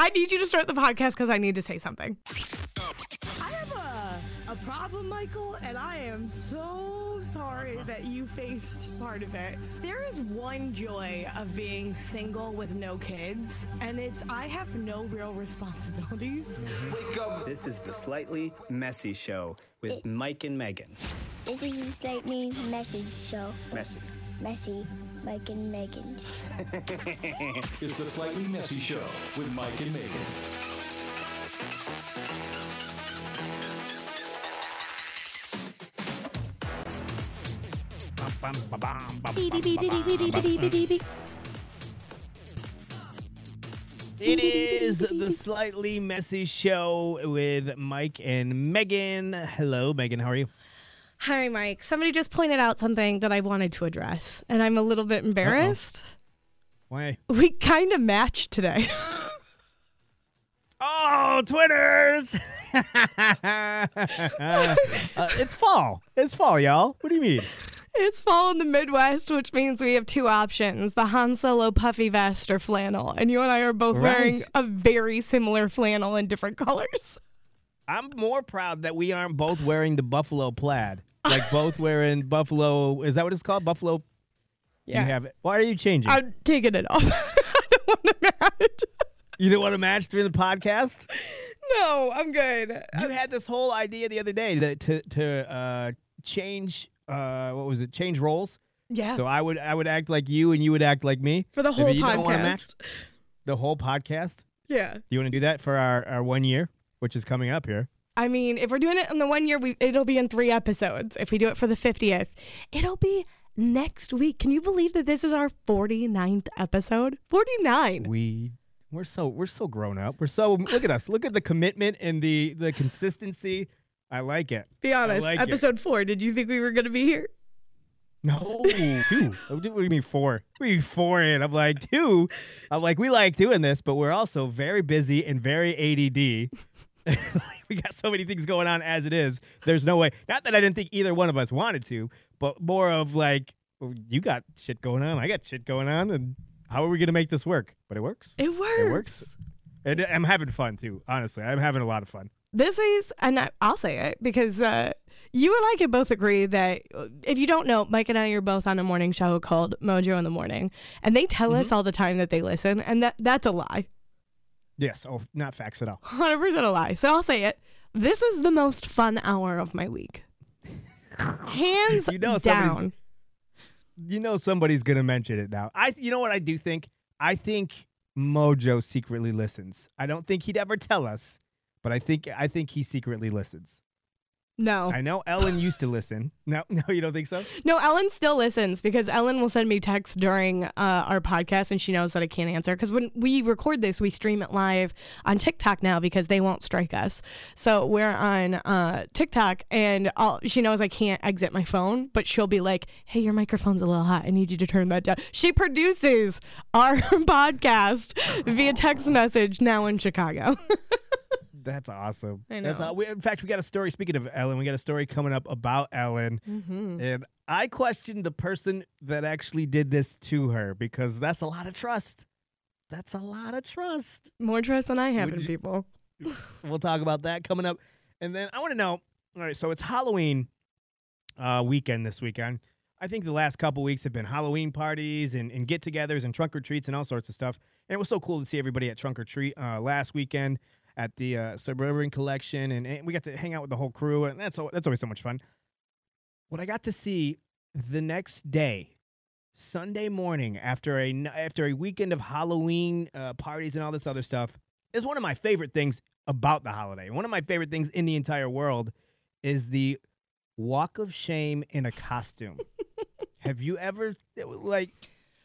I need you to start the podcast because I need to say something. I have a, a problem, Michael, and I am so sorry that you faced part of it. There is one joy of being single with no kids, and it's I have no real responsibilities. This is the Slightly Messy Show with Mike and Megan. This is the slightly Messy show. Messy. Messy, Mike and Megan. It's the Slightly Messy Show with Mike and Megan. It is the Slightly Messy Show with Mike and Megan. Hello, Megan. How are you? Hi, Mike. Somebody just pointed out something that I wanted to address, and I'm a little bit embarrassed. Why? We kind of matched today. Oh, Twitters! uh, it's fall. It's fall, y'all. What do you mean? it's fall in the Midwest, which means we have two options the Han Solo puffy vest or flannel. And you and I are both wearing a very similar flannel in different colors. I'm more proud that we aren't both wearing the buffalo plaid. Like both wearing buffalo. Is that what it's called? Buffalo. Yeah. You have it. Why are you changing? I'm taking it off. I don't want to match. you didn't want to match during the podcast? No, I'm good. You had this whole idea the other day to to, to uh, change. Uh, what was it? Change roles. Yeah. So I would I would act like you and you would act like me for the whole you don't match podcast. the whole podcast. Yeah. Do you want to do that for our, our one year, which is coming up here? I mean, if we're doing it in the one year, we it'll be in three episodes. If we do it for the 50th, it'll be next week. Can you believe that this is our 49th episode? 49. We we're so we're so grown up. We're so look at us. Look at the commitment and the the consistency. I like it. Be honest, like it. episode four, did you think we were going to be here? No, two. Oh, what do you mean four? Do four in? I'm like two. I'm like we like doing this, but we're also very busy and very ADD. we got so many things going on as it is. There's no way. Not that I didn't think either one of us wanted to, but more of like well, you got shit going on. I got shit going on, and how are we gonna make this work? But it works. It works. It works. And I'm having fun too. Honestly, I'm having a lot of fun. This is, and I'll say it because uh, you and I can both agree that if you don't know, Mike and I are both on a morning show called Mojo in the Morning, and they tell Mm-hmm. us all the time that they listen, and that that's a lie. Yes. Oh, not facts at all. 100% a lie. So I'll say it. This is the most fun hour of my week. Hands You know down. you know somebody's gonna mention it now. I you know what I do think? I think Mojo secretly listens. I don't think he'd ever tell us, but I think I think he secretly listens. No. I know Ellen used to listen. No, no, you don't think so? No, Ellen still listens because Ellen will send me texts during uh, our podcast and she knows that I can't answer. Because when we record this, we stream it live on TikTok now because they won't strike us. So we're on uh, TikTok and I'll, she knows I can't exit my phone, but she'll be like, hey, your microphone's a little hot. I need you to turn that down. She produces our podcast via text message now in Chicago. That's awesome. I That's know. aw- we, in fact, we got a story. Speaking of Ellen, we got a story coming up about Ellen, Mm-hmm. and I questioned the person that actually did this to her because that's a lot of trust. That's a lot of trust. More trust than I have Would in you- people. We'll talk about that coming up. And then I want to know all right, so it's Halloween uh, weekend this weekend. I think the last couple weeks have been Halloween parties and, and get togethers and trunk or treats and all sorts of stuff. And it was so cool to see everybody at trunk or treat uh, last weekend at the uh, Suburban Collection. And, and we got to hang out with the whole crew. And that's, that's always so much fun. What I got to see the next day, Sunday morning, after a after a weekend of Halloween uh, parties and all this other stuff, is one of my favorite things about the holiday. One of my favorite things in the entire world is the walk of shame in a costume. Have you ever like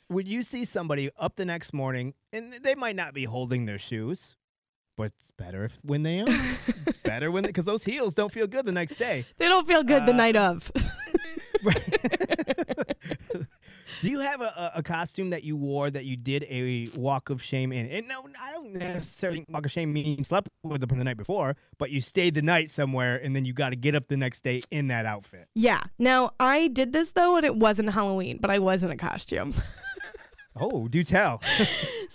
Would you see somebody up the next morning and they might not be holding their shoes, but it's better if when they are. it's better when because those heels don't feel good the next day. They don't feel good the Uh, night of. Do you have a, a, costume that you wore that you did a walk of shame in? And no, I don't necessarily walk of shame means slept with them the night before, but you stayed the night somewhere and then you got to get up the next day in that outfit. yeah. Now I did this though, and it wasn't Halloween, but I was in a costume. Oh, do tell.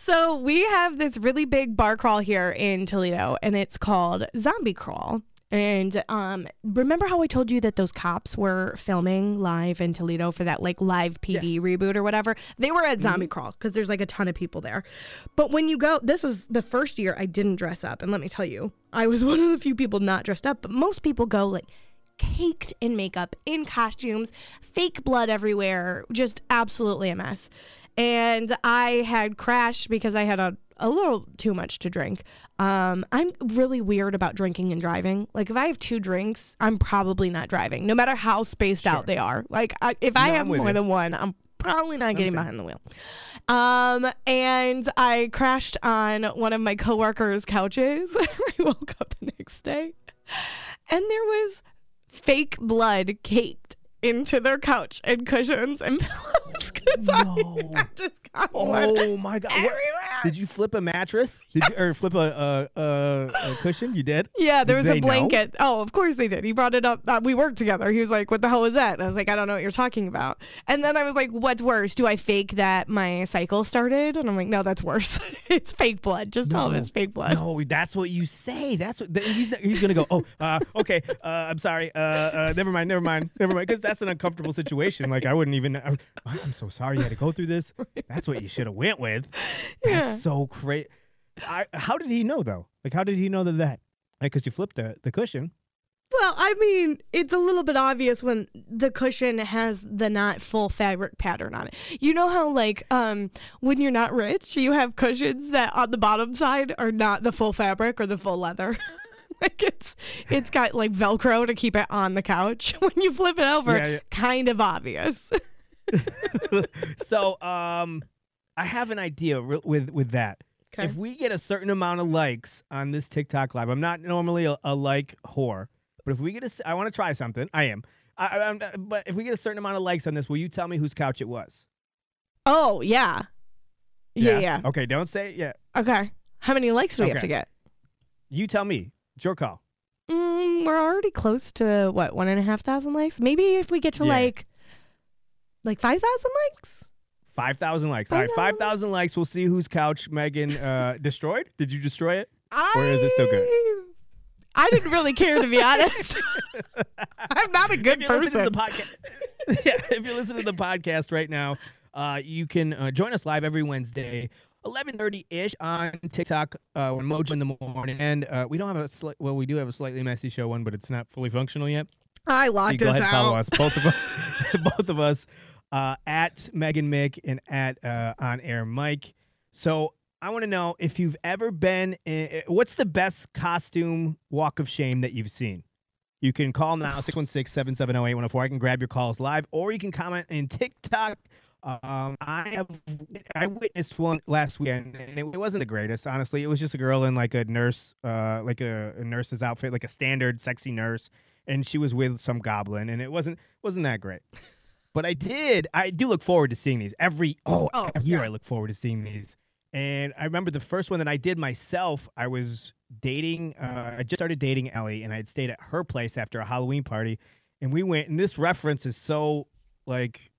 So we have this really big bar crawl here in Toledo, and it's called Zombie Crawl. And um, remember how I told you that those cops were filming live in Toledo for that like live PD Yes. Mm-hmm. reboot or whatever? They were at Zombie Crawl because there's like a ton of people there. But when you go, this was the first year I didn't dress up, and let me tell you, I was one of the few people not dressed up. But most people go like caked in makeup, in costumes, fake blood everywhere, just absolutely a mess. And I had crashed because I had a, a little too much to drink. Um, I'm really weird about drinking and driving. Like if I have two drinks, I'm probably not driving, no matter how spaced out they are. Like I, if I No, have more you. than one, I'm probably not getting behind the wheel. Um, and I crashed on one of my coworkers' couches. I woke up the next day, and there was fake blood caked into their couch and cushions and pillows No. I just got Oh my god! What- everywhere. Did you flip a mattress? Did you or flip a a, a, a cushion? You did. Yeah, there Did was a know? blanket. Oh, of course they did. He brought it up. Uh, we worked together. He was like, "What the hell was that?" And I was like, "I don't know what you're talking about." And then I was like, "What's worse? Do I fake that my cycle started?" And I'm like, "No, that's worse. it's fake blood. Just tell him it's fake blood." No, that's what you say. That's what he's. He's gonna go. Oh, uh, okay. Uh, I'm sorry. Uh, uh, never mind. Never mind. Never mind. Because that's an uncomfortable situation. Like I wouldn't even. I'm so sorry you had to go through this. That's what you should have went with. Yeah. That's so crazy. How did he know though? Like how did he know that that? Like because you flipped the the cushion. Well, I mean, it's a little bit obvious when the cushion has the not full fabric pattern on it. You know how like um when you're not rich, you have cushions that on the bottom side are not the full fabric or the full leather. like it's it's got like velcro to keep it on the couch. When you flip it over, Yeah, yeah. kind of obvious. so um, I have an idea with with that. Okay. If we get a certain amount of likes on this TikTok live, I'm not normally a, a like whore, but if we get a, I want to try something. I am. I, I'm, but if we get a certain amount of likes on this, will you tell me whose couch it was? oh, yeah. Yeah, yeah. Okay, don't say it yet. Okay. How many likes do we have to get? You tell me. It's your call. Mm, we're already close to what one and a half thousand likes. Maybe if we get to Yeah. like like five thousand likes. Five thousand likes. All right, five thousand likes. We'll see whose couch Megan uh, destroyed. Did you destroy it? Or is it still good? I didn't really care to be honest. I'm not a good if you're listening to person. the podcast, yeah, if you listen to the podcast right now, uh, you can uh, join us live every Wednesday, 11:30 ish on TikTok uh, when Mojo in the morning. And uh, we don't have a sli- well, we do have a slightly messy show one, but it's not fully functional yet. I So locked go us ahead and follow us, both of us, both of us, uh, at Megan Mick and at uh, on air Mike. So I want to know if you've ever been. In, what's the best costume walk of shame that you've seen? You can call now 616-770-8104. I can grab your calls live, or you can comment in TikTok. Um, I have I witnessed one last weekend, and it, it wasn't the greatest. Honestly, it was just a girl in like a nurse, uh, like a, a nurse's outfit, like a standard sexy nurse, and she was with some goblin, and it wasn't wasn't that great. But I did, I do look forward to seeing these every oh, Oh, every year. yeah. I look forward to seeing these, and I remember the first one that I did myself. I was dating, uh, I just started dating Ellie, and I had stayed at her place after a Halloween party, and we went. And this reference is so like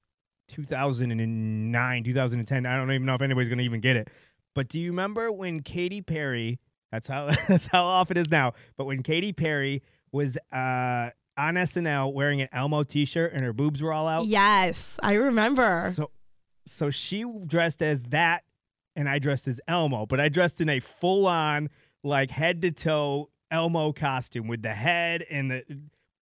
2009, 2010. I don't even know if anybody's gonna even get it. But do you remember when Katy Perry? That's how that's how off it is now. But when Katy Perry was uh, on SNL wearing an Elmo T-shirt and her boobs were all out. Yes, I remember. So, so she dressed as that, and I dressed as Elmo. But I dressed in a full-on, like head to toe Elmo costume with the head and the.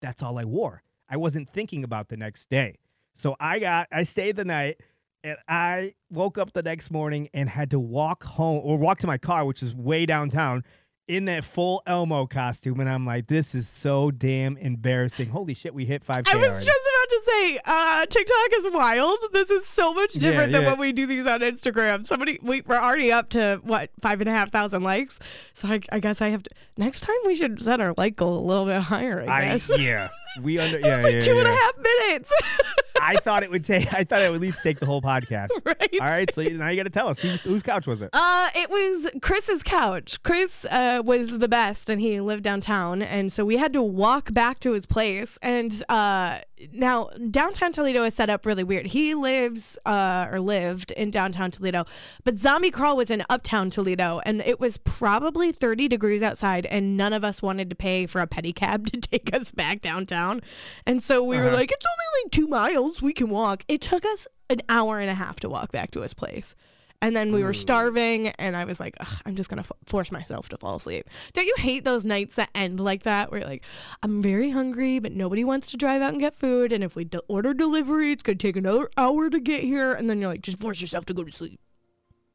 That's all I wore. I wasn't thinking about the next day. So I got, I stayed the night, and I woke up the next morning and had to walk home or walk to my car, which is way downtown. In that full Elmo costume, and I'm like, this is so damn embarrassing. Holy shit, we hit 5K I was already. just about to say, uh, TikTok is wild. This is so much Yeah, different than when we do these on Instagram. Somebody, we, we're already up to what five and a half thousand likes. So I, I guess I have to. Next time we should set our like goal a little bit higher. I I guess. yeah. We under yeah, it's like yeah, two and a half minutes. I thought it would take. I thought it would at least take the whole podcast. right. All right, so now you got to tell us whose, whose couch was it? Uh, it was Chris's couch. Chris uh, was the best, and he lived downtown, and so we had to walk back to his place. And uh, now downtown Toledo is set up really weird. He lives uh, or lived in downtown Toledo, but Zombie Crawl was in uptown Toledo, and it was probably 30 degrees outside, and none of us wanted to pay for a pedicab to take us back downtown. And so we were Uh-huh. like, it's only like two miles. We can walk. It took us an hour and a half to walk back to his place. And then we were mm. starving, and I was like, Ugh, I'm just going to f- force myself to fall asleep. Don't you hate those nights that end like that, where you're like, I'm very hungry, but nobody wants to drive out and get food. And if we de- order delivery, it's going to take another hour to get here. And then you're like, just force yourself to go to sleep.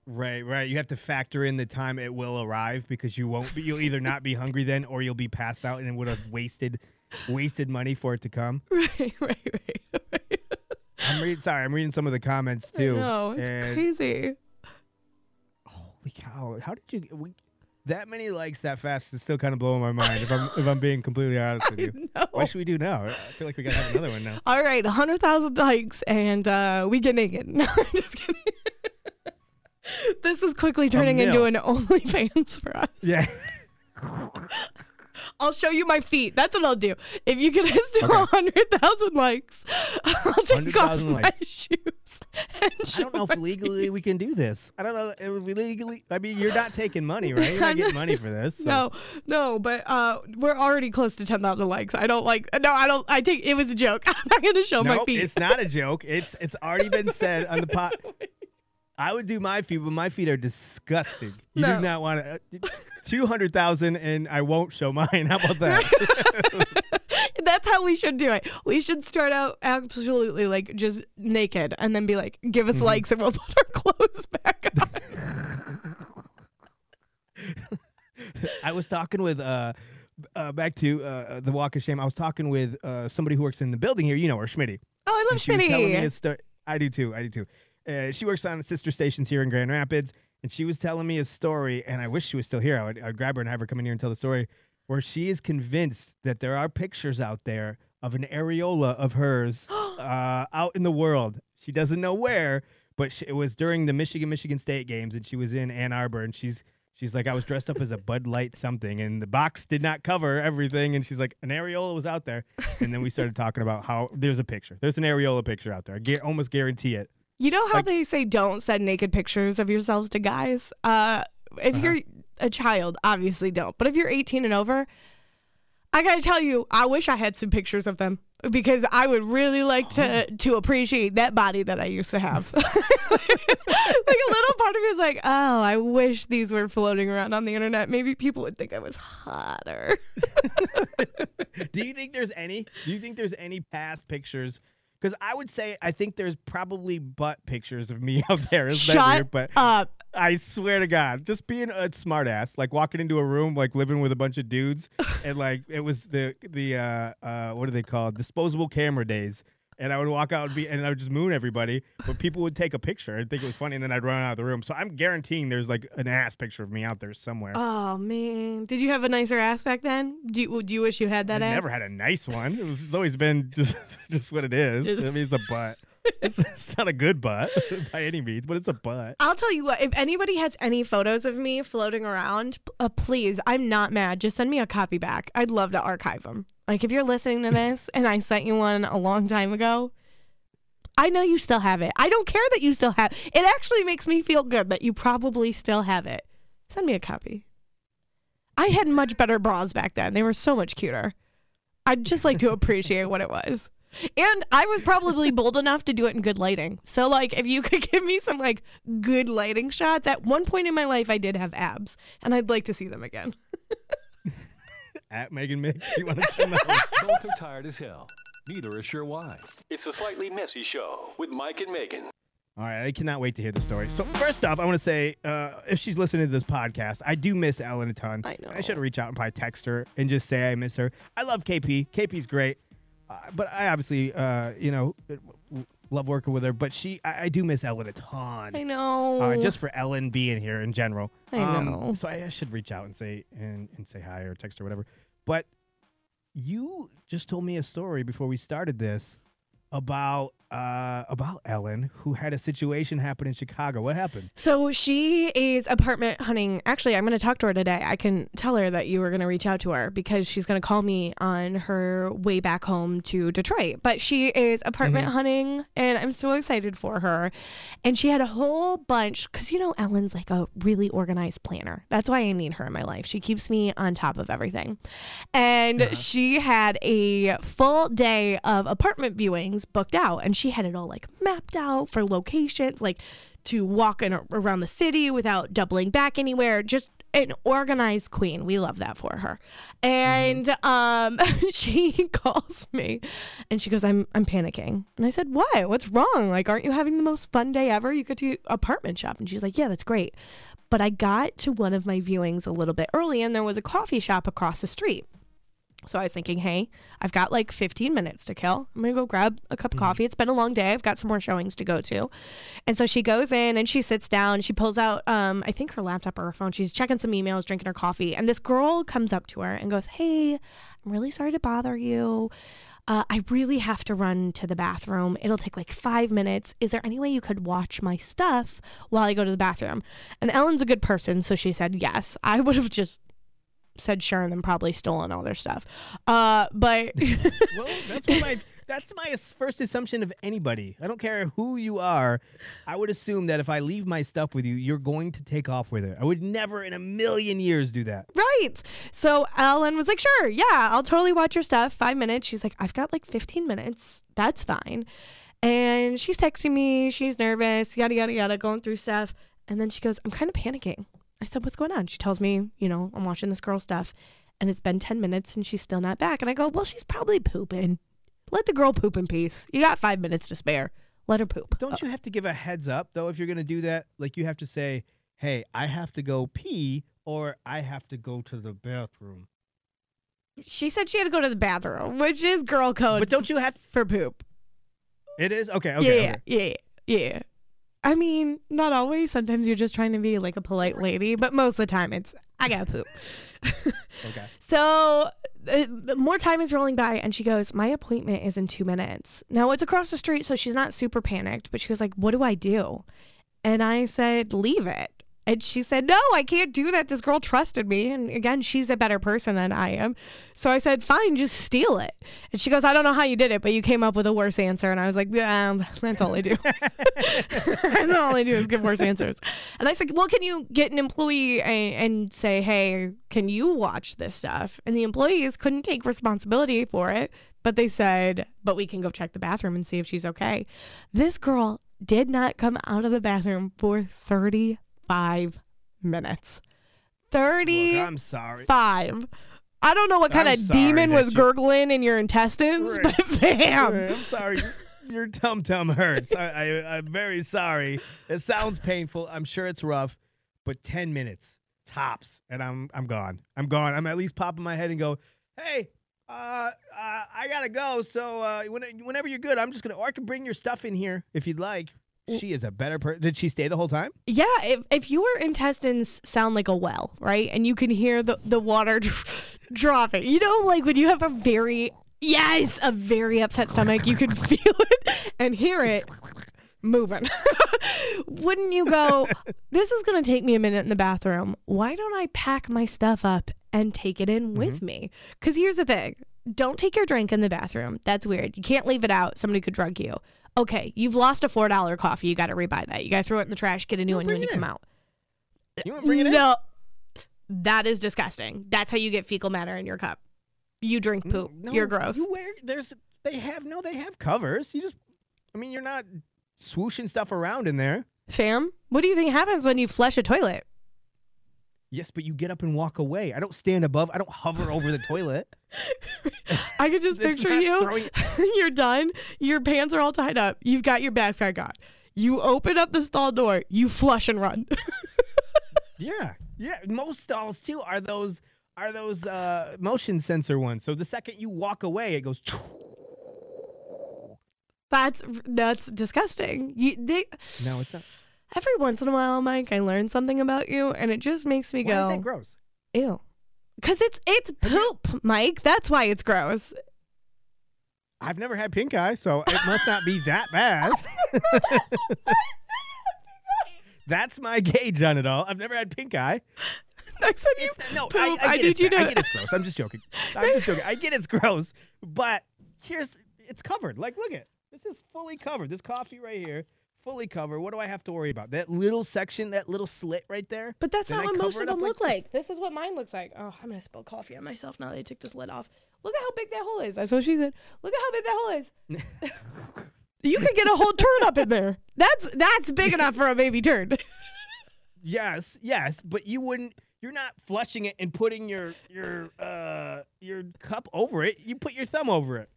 Right, right. You have to factor in the time it will arrive because you won't. Be, you'll either not be hungry then, or you'll be passed out and it would have wasted, wasted money for it to come. Right, right, right. I'm reading. Sorry, I'm reading some of the comments too. No, it's and crazy. Holy cow! How did you? We, that many likes that fast is still kind of blowing my mind. If I'm if I'm being completely honest with you, what should we do now? I feel like we gotta have another one now. All right, 100,000 likes, and uh, we get naked. No, I'm just kidding. this is quickly turning into an OnlyFans for us. Yeah. I'll show you my feet. That's what I'll do. If you get us to Okay. 100,000 likes, I'll take off 100,000 my likes. shoes. I don't know if legally we can do this. I don't know. It would legally. I mean, you're not taking money, right? You're not getting money for this. so- No, no, but uh, we're already close to 10,000 likes. I don't like, no, I don't, I take it was a joke. I'm not going to show my Nope, feet. it's not a joke. It's it's already been said on the pot. I would do my feet, but my feet are disgusting. You No. do not want to. Hundred thousand, and I won't show mine. How about that? That's how we should do it. We should start out absolutely like just naked and then be like, give Mm-hmm. us likes and we'll put our clothes back on. I was talking with uh, uh back to uh, the Walk of Shame. I was talking with uh somebody who works in the building here. You know her, Schmitty. Oh, I love And she was telling me a Schmitty. story. I do too. I do too. Uh, she works on sister stations here in Grand Rapids, and she was telling me a story. And I wish she was still here. I would, I'd grab her and have her come in here and tell the story. Where she is convinced that there are pictures out there of an areola of hers uh, out in the world. She doesn't know where, but she, it was during the Michigan Michigan State games, and she was in Ann Arbor, and she's she's like, I was dressed up as a Bud Light something, and the box did not cover everything, and she's like, an areola was out there, and then we started talking about how there's a picture, there's an areola picture out there. I gu- almost guarantee it. You know how Like- they say don't send naked pictures of yourselves to guys? Uh, if Uh-huh. you're a child, obviously don't. But if you're 18 and over, I gotta tell you, I wish I had some pictures of them because I would really like to Oh. to appreciate that body that I used to have. like a little part of me is like, oh, I wish these were floating around on the internet. Maybe people would think I was hotter. Do you think there's any? Do you think there's any past pictures? Because I would say I think there's probably butt pictures of me out there. Isn't that Shut weird? But up. I swear to God, just being a smartass, like walking into a room, like living with a bunch of dudes, and like it was the the uh, uh, what are they called? Disposable camera days. And I would walk out and be, and I would just moon everybody, but people would take a picture and think it was funny, and then I'd run out of the room. So I'm guaranteeing there's like an ass picture of me out there somewhere. Oh man, did you have a nicer ass back then? Do you, do you wish you had that I ass? never had a nice one. It was, it's always been just just what it is. I mean, it's a butt. It's, it's not a good butt by any means, but it's a butt. I'll tell you what, if anybody has any photos of me floating around, uh, please, I'm not mad. Just send me a copy back. I'd love to archive them. Like if you're listening to this and I sent you one a long time ago, I know you still have it. I don't care that you still have it. Actually makes me feel good that you probably still have it. Send me a copy. I had much better bras back then. They were so much cuter. I'd just like to appreciate what it was. And I was probably bold enough to do it in good lighting. So like if you could give me some like good lighting shots, at one point in my life I did have abs and I'd like to see them again. At Megan Mick, you want to send that? Both are tired as hell. Neither is sure why. It's a Slightly Messy Show with Mike and Megan. All right, I cannot wait to hear the story. So first off, I want to say, uh, if she's listening to this podcast, I do miss Ellen a ton. I know. I should reach out and probably text her and just say I miss her. I love KP. KP's great. Uh, but I obviously, uh, you know, love working with her. But she, I, I do miss Ellen a ton. I know. Uh, just for Ellen being here in general. I Um, know. So I, I should reach out and say and, and say hi or text or whatever. But you just told me a story before we started this about uh, about Ellen who had a situation happen in Chicago. What happened? So she is apartment hunting. Actually, I'm going to talk to her today. I can tell her that you were going to reach out to her because she's going to call me on her way back home to Detroit. But she is apartment mm-hmm. hunting, and I'm so excited for her. And she had a whole bunch because you know Ellen's like a really organized planner. That's why I need her in my life. She keeps me on top of everything. And uh-huh. she had a full day of apartment viewings booked out, and she had it all like mapped out for locations, like to walk in, around the city without doubling back anywhere. Just an organized queen. We love that for her. And um, she calls me and she goes, I'm I'm panicking. And I said, Why? What's wrong? Like, aren't you having the most fun day ever? You could do apartment shop. And she's like, Yeah, that's great. But I got to one of my viewings a little bit early and there was a coffee shop across the street. So I was thinking, hey, I've got like 15 minutes to kill. I'm going to go grab a cup of coffee. It's been a long day. I've got some more showings to go to. And so she goes in and she sits down. She pulls out, um, I think her laptop or her phone. She's checking some emails, drinking her coffee. And this girl comes up to her and goes, hey, I'm really sorry to bother you. Uh, I really have to run to the bathroom. It'll take like five minutes. Is there any way you could watch my stuff while I go to the bathroom? And Ellen's a good person. So she said yes. I would have just said sure and then probably stolen all their stuff. Uh, but Well, that's what my that's my first assumption of anybody. I don't care who you are. I would assume that if I leave my stuff with you, you're going to take off with it. I would never in a million years do that. right. So Ellen was like, sure, yeah, I'll totally watch your stuff. Five minutes. She's like, I've got like 15 minutes. That's fine. And she's texting me. She's nervous, yada, yada, yada, going through stuff. And then she goes, I'm kind of panicking. I said, What's going on? She tells me, you know, I'm watching this girl stuff. And it's been 10 minutes and she's still not back. And I go, Well, she's probably pooping. Let the girl poop in peace. You got five minutes to spare. Let her poop. Don't you have to give a heads up though if you're going to do that? Like you have to say, "Hey, I have to go pee or I have to go to the bathroom." She said she had to go to the bathroom, which is girl code But don't you have for poop. It is? Okay, okay. yeah, okay. yeah, yeah. I mean, not always. Sometimes you're just trying to be like a polite lady, but most of the time it's I gotta poop. Okay. So uh, more time is rolling by, and she goes, "My appointment is in two minutes." Now it's across the street, so she's not super panicked, but she was like, "What do I do?" And I said, "Leave it." And she said, No, I can't do that. This girl trusted me. And again, she's a better person than I am. So I said, Fine, just steal it. And she goes, I don't know how you did it, but you came up with a worse answer. And I was like, Yeah, that's all I do. that's all I do is give worse answers. And I said, Well, can you get an employee and, and say, Hey, can you watch this stuff? And the employees couldn't take responsibility for it. But they said, But we can go check the bathroom and see if she's okay. This girl did not come out of the bathroom for 30 five minutes. Look, 35. I'm sorry. I don't know what kind I'm of sorry demon that was you- gurgling in your intestines, Right. but bam. I'm sorry. Your tum tum hurts. I, I, I'm very sorry. It sounds painful. I'm sure it's rough, but 10 minutes tops, and I'm I'm gone. I'm gone. I'm at least popping my head and go, hey, uh, uh I gotta go. So uh, when, whenever you're good, I'm just gonna, or I can bring your stuff in here if you'd like. She is a better person. Did she stay the whole time? Yeah, if, if your intestines sound like a well, right? And you can hear the, the water dropping, you know, like when you have a very, yes, a very upset stomach, you can feel it and hear it moving. Wouldn't you go, this is going to take me a minute in the bathroom. Why don't I pack my stuff up and take it in with mm-hmm. me? Because here's the thing don't take your drink in the bathroom. That's weird. You can't leave it out. Somebody could drug you. Okay, you've lost a $4 coffee. You got to rebuy that. You got to throw it in the trash, get a new one when you it come out. You want to bring it in? no, that is disgusting. That's how you get fecal matter in your cup. You drink poop. No, You're gross. You wear there's they have no they have covers. You just I mean you're not swooshing stuff around in there. Fam, what do you think happens when you flush a toilet? Yes, but you get up and walk away. I don't stand above. I don't hover over the toilet. I could just It's picture not you. throwing- You're done. Your pants are all tied up. You've got your backpack on. You open up the stall door. You flush and run. Yeah, yeah. Most stalls too are those are those uh, motion sensor ones. So the second you walk away, it goes. That's that's disgusting. You they No, it's not. Every once in a while, Mike, I learn something about you, and it just makes me Why go, is that gross? ew. Cause it's it's poop, Mike. That's why it's gross. I've never had pink eye, so it must not be that bad. That's my gauge on it all. I've never had pink eye. Next time you It's no, poop, I, I, get need you to. I get it's gross. I'm just joking. I'm just joking. I get it's gross, but here's it's covered. Like, look at this is fully covered. This coffee right here, fully covered. What do I have to worry about? That little section, that little slit right there. But that's not what most of them look like. This is what mine looks like. Oh, I'm gonna spill coffee on myself now. That I took this lid off. Look at how big that hole is. That's what she said. Look at how big that hole is. you could get a whole turd up in there. That's that's big enough for a baby turn. Yes, yes, but you wouldn't. You're not flushing it and putting your your uh your cup over it. You put your thumb over it.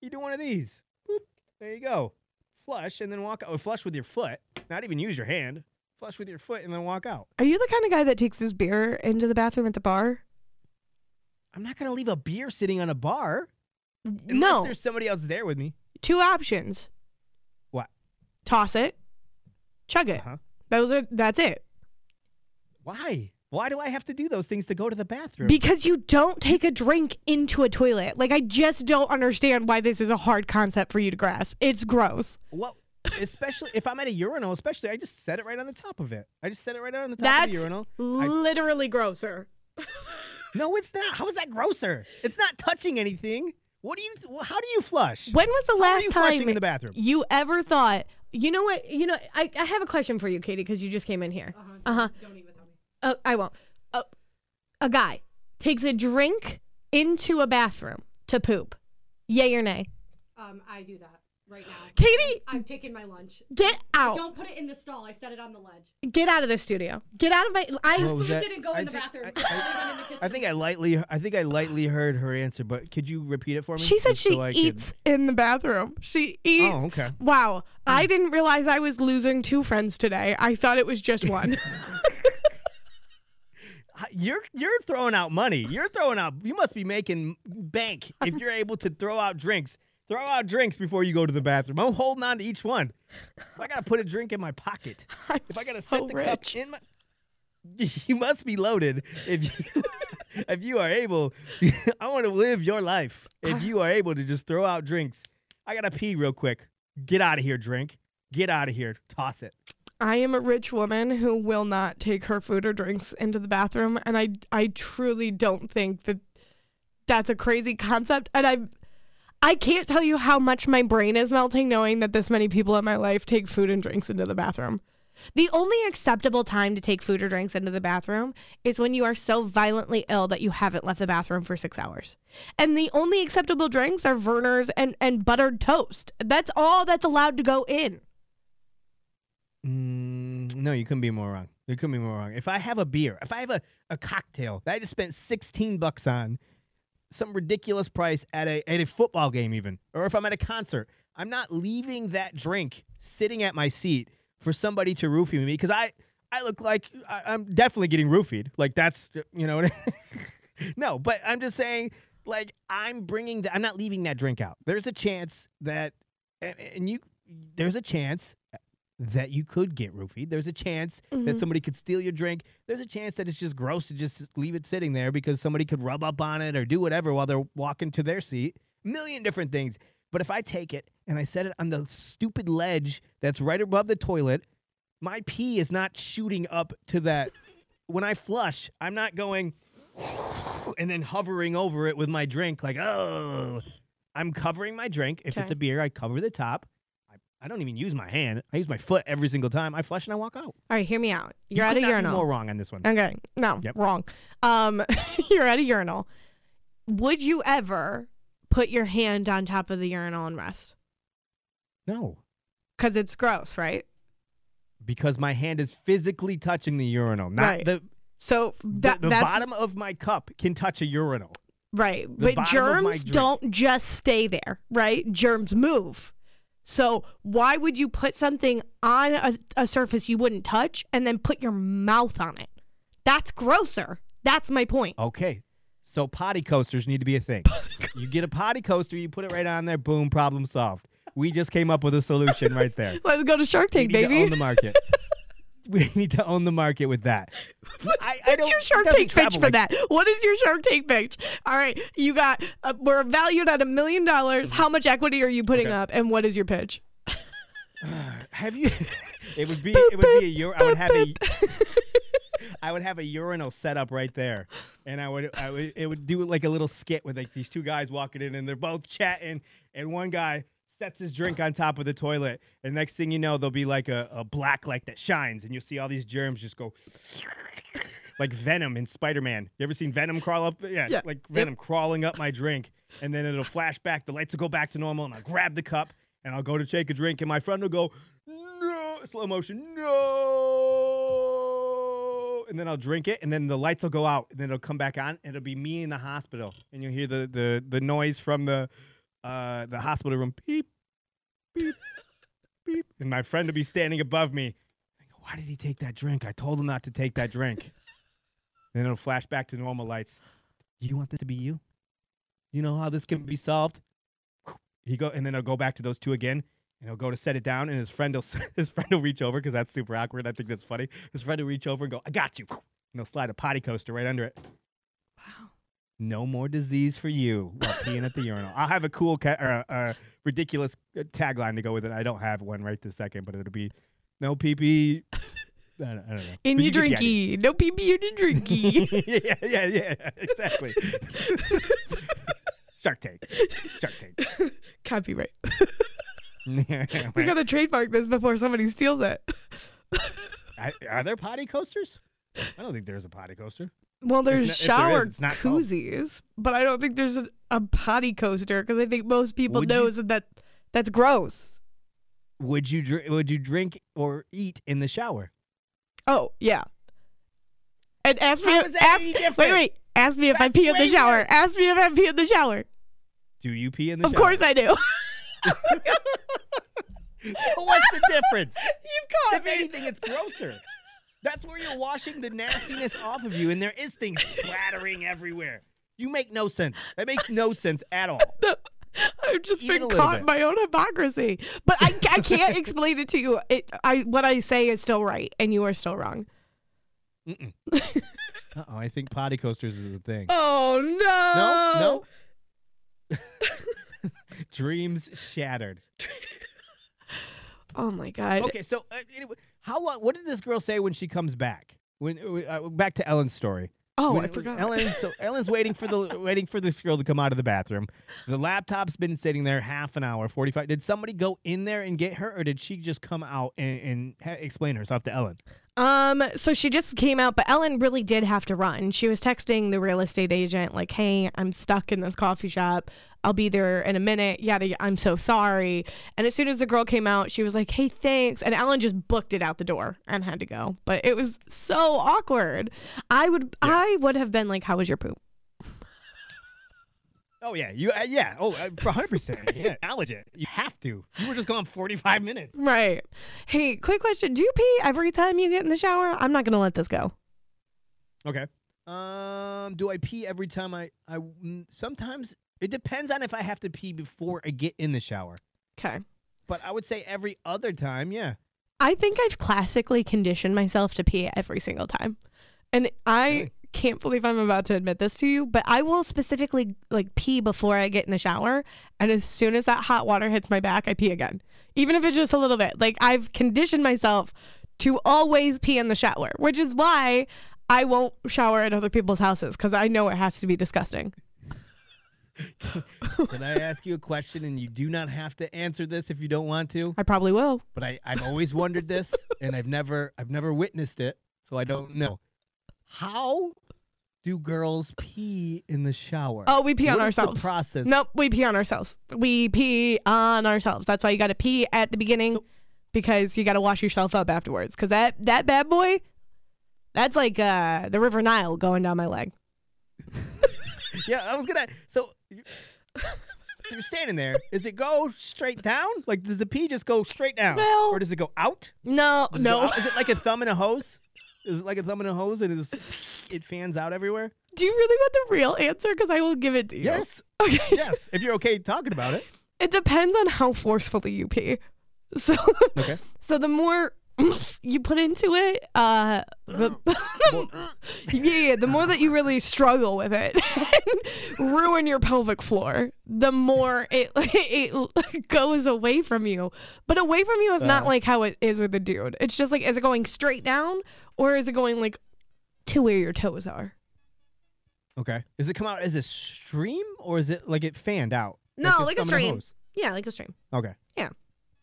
You do one of these. Boop. There you go. Flush and then walk out. Or flush with your foot. Not even use your hand. Flush with your foot and then walk out. Are you the kind of guy that takes his beer into the bathroom at the bar? I'm not gonna leave a beer sitting on a bar unless no. there's somebody else there with me. Two options. What? Toss it. Chug it. Uh-huh. Those are that's it. Why? Why do I have to do those things to go to the bathroom? Because you don't take a drink into a toilet. Like I just don't understand why this is a hard concept for you to grasp. It's gross. Well, especially if I'm at a urinal, especially I just set it right on the top of it. I just set it right on the top That's of the urinal. I- literally grosser. no, it's not. How is that grosser? It's not touching anything. What do you? How do you flush? When was the How are last you time flushing in the bathroom? you ever thought, you know what? You know, I, I have a question for you, Katie, because you just came in here. Uh huh. Don't even tell me. Uh, I won't. Uh, a guy takes a drink into a bathroom to poop. Yay or nay? Um, I do that right now. Katie, I've taken my lunch. get out. Don't put it in the stall. I set it on the ledge. Get out of the studio. Get out of my. I. What was that? didn't go I in the think- bathroom. I- It went in the kitchen. I think I lightly, I think I lightly heard her answer, but could you repeat it for me? She said Just she so I could- eats in the bathroom. She eats. Oh, okay. Wow. I didn't realize I was losing two friends today. I thought it was just one. You're you're throwing out money. You're throwing out. You must be making bank if you're able to throw out drinks. Throw out drinks before you go to the bathroom. I'm holding on to each one. If I gotta put a drink in my pocket, I'm if I gotta so set the rich. cup in my, you must be loaded. If you if you are able, I want to live your life. If ah. you are able to just throw out drinks, I gotta pee real quick. Get out of here, drink. Get out of here. Toss it. I am a rich woman who will not take her food or drinks into the bathroom, and I I truly don't think that that's a crazy concept. And I I can't tell you how much my brain is melting knowing that this many people in my life take food and drinks into the bathroom. The only acceptable time to take food or drinks into the bathroom is when you are so violently ill that you haven't left the bathroom for six hours. And the only acceptable drinks are Vernors and, and buttered toast. That's all that's allowed to go in. Mm, no, you couldn't be more wrong. You couldn't be more wrong. If I have a beer, if I have a, a cocktail that I just spent 16 bucks on, some ridiculous price at a at a football game even, or if I'm at a concert, I'm not leaving that drink sitting at my seat for somebody to roofie me because I I look like I, I'm definitely getting roofied. Like that's you know. no, but I'm just saying like I'm bringing that. I'm not leaving that drink out. There's a chance that and, and you there's a chance that you could get roofied. There's a chance that mm-hmm. somebody could steal your drink. There's a chance that it's just gross to just leave it sitting there because somebody could rub up on it or do whatever while they're walking to their seat. Million different things. But if I take it and I set it on the stupid ledge that's right above the toilet, my pee is not shooting up to that. When I flush, I'm not going and then hovering over it with my drink like, oh. I'm covering my drink. If it's a beer, I cover the top. I, don't even use my hand. I use my foot every single time. I flush and I walk out. All right, hear me out. You You're at a urinal. more wrong on this one. Okay. No, Yep. wrong. Um, you're at a urinal. Would you ever put your hand on top of the urinal and rest? No, Because it's gross, right? because my hand is physically touching the urinal, not Right. the So the, that, the that's bottom of my cup can touch a urinal. right. the But bottom of my germs drink. don't just stay there, right? Germs move. So why would you put something on a, a surface you wouldn't touch and then put your mouth on it? That's grosser. That's my point. Okay. So potty coasters need to be a thing. you get a potty coaster, you put it right on there, boom, problem solved. we just came up with a solution right there. Let's go to Shark Tank, baby. own the market. we need to own the market with that. I, I What's your Shark Tank pitch for like- that? What is your Shark Tank pitch? All right, you got uh, we're valued at a million dollars. How much equity are you putting Mm-hmm. Okay. up, and what is your pitch? Have you? it would be. It would be a. ur- I would have a. I would have a urinal set up right there, and I would. I would. It would do like a little skit with like these two guys walking in, and they're both chatting, and one guy sets his drink on top of the toilet, and next thing you know, there'll be like a, a black light that shines, and you'll see all these germs just go. Like Venom in Spider Man. You ever seen Venom crawl up? Yeah, Yeah. like Yep. Venom crawling up my drink. And then it'll flash back. The lights will go back to normal. And I'll grab the cup and I'll go to take a drink. And my friend will go, no, slow motion, no. And then I'll drink it. And then the lights will go out. And then it'll come back on. And it'll be me in the hospital. And you'll hear the, the, the noise from the, uh, the hospital room beep, beep, beep. And my friend will be standing above me. I go, Why did he take that drink? I told him not to take that drink. then it'll flash back to normal lights. You want this to be you? You know how this can be solved? He go and then he'll go back to those two again, and he'll go to set it down, and his friend will his friend will reach over because that's super awkward. I think that's funny. His friend will reach over and go, "I got you," and he'll slide a potty coaster right under it. Wow. No more disease for you while peeing at the urinal. I'll have a cool, ca- or a, a ridiculous uh, tagline to go with it. I don't have one right this second, but it'll be no pee pee. I don't, I don't know. In But your you get the idea. drinky, no pee pee in your drinky. yeah, yeah, yeah, exactly. Shark Tank. Shark Tank. Copyright. we We gotta trademark this before somebody steals it. Are there potty coasters? I don't think there's a potty coaster. Well, there's if shower is, it's not called. koozies, but I don't think there's a, a potty coaster because I think most people Would you- that that's gross. Would you dr- would you drink or eat in the shower? Oh yeah. And ask me. How if- that ask, wait, wait. Ask me if I pee in the shower. worse. Ask me if I pee in the shower. Do you pee in the shower Of shower? course I do. So what's the difference? You've caught if me. anything, it's grosser. That's where you're washing the nastiness off of you, and there is things splattering everywhere. You make no sense. That makes no sense at all. I've just Even been caught bit. in my own hypocrisy. But I, I can't explain it to you. It, I what I say is still right, and you are still wrong. Uh-oh, I think potty coasters is a thing. Oh no! No, no. Dreams shattered. Oh my god! Okay, so uh, anyway, how long? What did this girl say when she comes back? When uh, back to Ellen's story. Oh, When- I forgot. Ellen, so Ellen's waiting for the waiting for this girl to come out of the bathroom. The laptop's been sitting there half an hour, forty five. Did somebody go in there and get her, or did she just come out and, and ha- explain herself to Ellen? Um, so she just came out, but Ellen really did have to run. She was texting the real estate agent, like, hey, I'm stuck in this coffee shop. I'll be there in a minute. Yada, yada, I'm so sorry. And as soon as the girl came out, she was like, hey, thanks. And Ellen just booked it out the door and had to go. But it was so awkward. I would, I would have been like, how was your poop? Oh yeah, you uh, yeah. Oh, one hundred percent. Yeah, acknowledge it. You have to. You were just gone forty five minutes. Right. Hey, quick question. Do you pee every time you get in the shower? I'm not going to let this go. Okay. Um, do I pee every time I I mm, sometimes it depends on if I have to pee before I get in the shower. Okay. But I would say every other time, yeah. I think I've classically conditioned myself to pee every single time. And I Really? can't believe I'm about to admit this to you, but I will specifically like pee before I get in the shower. And as soon as that hot water hits my back, I pee again. Even if it's just a little bit. Like I've conditioned myself to always pee in the shower, which is why I won't shower at other people's houses because I know it has to be disgusting. Can I ask you a question and you do not have to answer this if you don't want to? I probably will. But I, I've always wondered this and I've never I've never witnessed it, so I don't know. How do girls pee in the shower? Oh, we pee on What the ourselves. process. Nope, we pee on ourselves. We pee on ourselves. That's why you got to pee at the beginning So- because you got to wash yourself up afterwards. Because that that bad boy, that's like uh, the River Nile going down my leg. Yeah, I was gonna. So, so you're standing there. Does it go straight down? Like, does the pee just go straight down, Well- or does it go out? No, Does it go no. out? Is it like a thumb in a hose? Is it like a thumb in a hose and it's, it fans out everywhere? Do you really want the real answer? Because I will give it to you. Yes. Okay. Yes. If you're okay talking about it. It depends on how forcefully you pee. So, Okay. so the more you put into it, uh, the, yeah, yeah, the more that you really struggle with it and ruin your pelvic floor, the more it it goes away from you. But away from you is not like how it is with a dude. It's just like, is it going straight down or is it going like to where your toes are? Okay. Does it come out as a stream or is it like it fanned out? No, it's like a stream. Yeah, like a stream. Okay.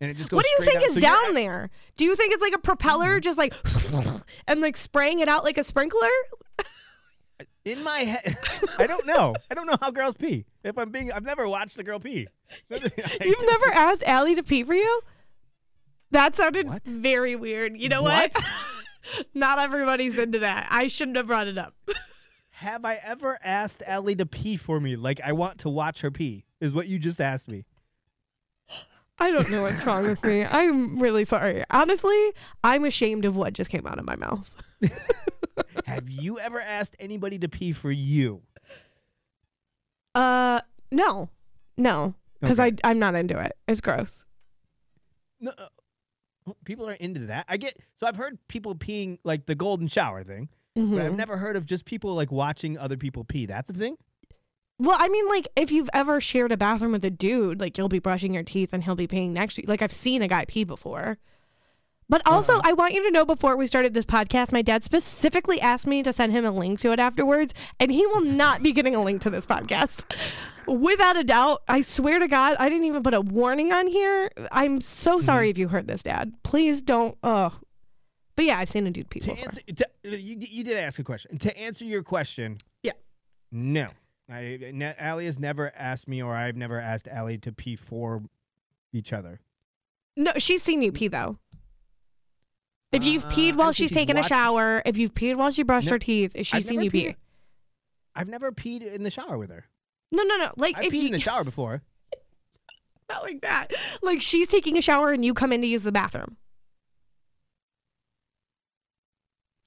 And it just goes What do you think down- is so down there? Do you think it's like a propeller mm-hmm. just like and like spraying it out like a sprinkler? In my head, I don't know. I don't know how girls pee. If I'm being, I've never watched a girl pee. You've never asked Allie to pee for you? That sounded What? very weird. You know what? Not everybody's into that. I shouldn't have brought it up. Have I ever asked Ellie to pee for me? Like I want to watch her pee. Is what you just asked me. I don't know what's wrong with me. I'm really sorry. Honestly, I'm ashamed of what just came out of my mouth. Have you ever asked anybody to pee for you? Uh, no, no, because Okay. I I'm not into it. It's gross. No, uh, people are into that. I get. So I've heard people peeing like the golden shower thing, but I've Mhm. never heard of just people like watching other people pee. That's a thing. Well, I mean, like if you've ever shared a bathroom with a dude, like you'll be brushing your teeth and he'll be peeing next to you. Like I've seen a guy pee before. But also, I want you to know before we started this podcast, my dad specifically asked me to send him a link to it afterwards, and he will not be getting a link to this podcast. Without a doubt, I swear to God, I didn't even put a warning on here. I'm so mm-hmm. sorry if you heard this, Dad. Please don't. Oh, but yeah, I've seen a dude pee To before. answer, to, you, you did ask a question. To answer your question, Yeah. no. I, ne- Allie has never asked me, or I've never asked Allie to pee for each other. No, she's seen you pee though. If you've Uh, peed while she's she's taking a shower, if you've peed while she brushed No, her teeth, she's I've seen you pee. peed- I've never peed in the shower with her. No, no, no. Like I've if peed you in the shower before. not like that. Like she's taking a shower and you come in to use the bathroom.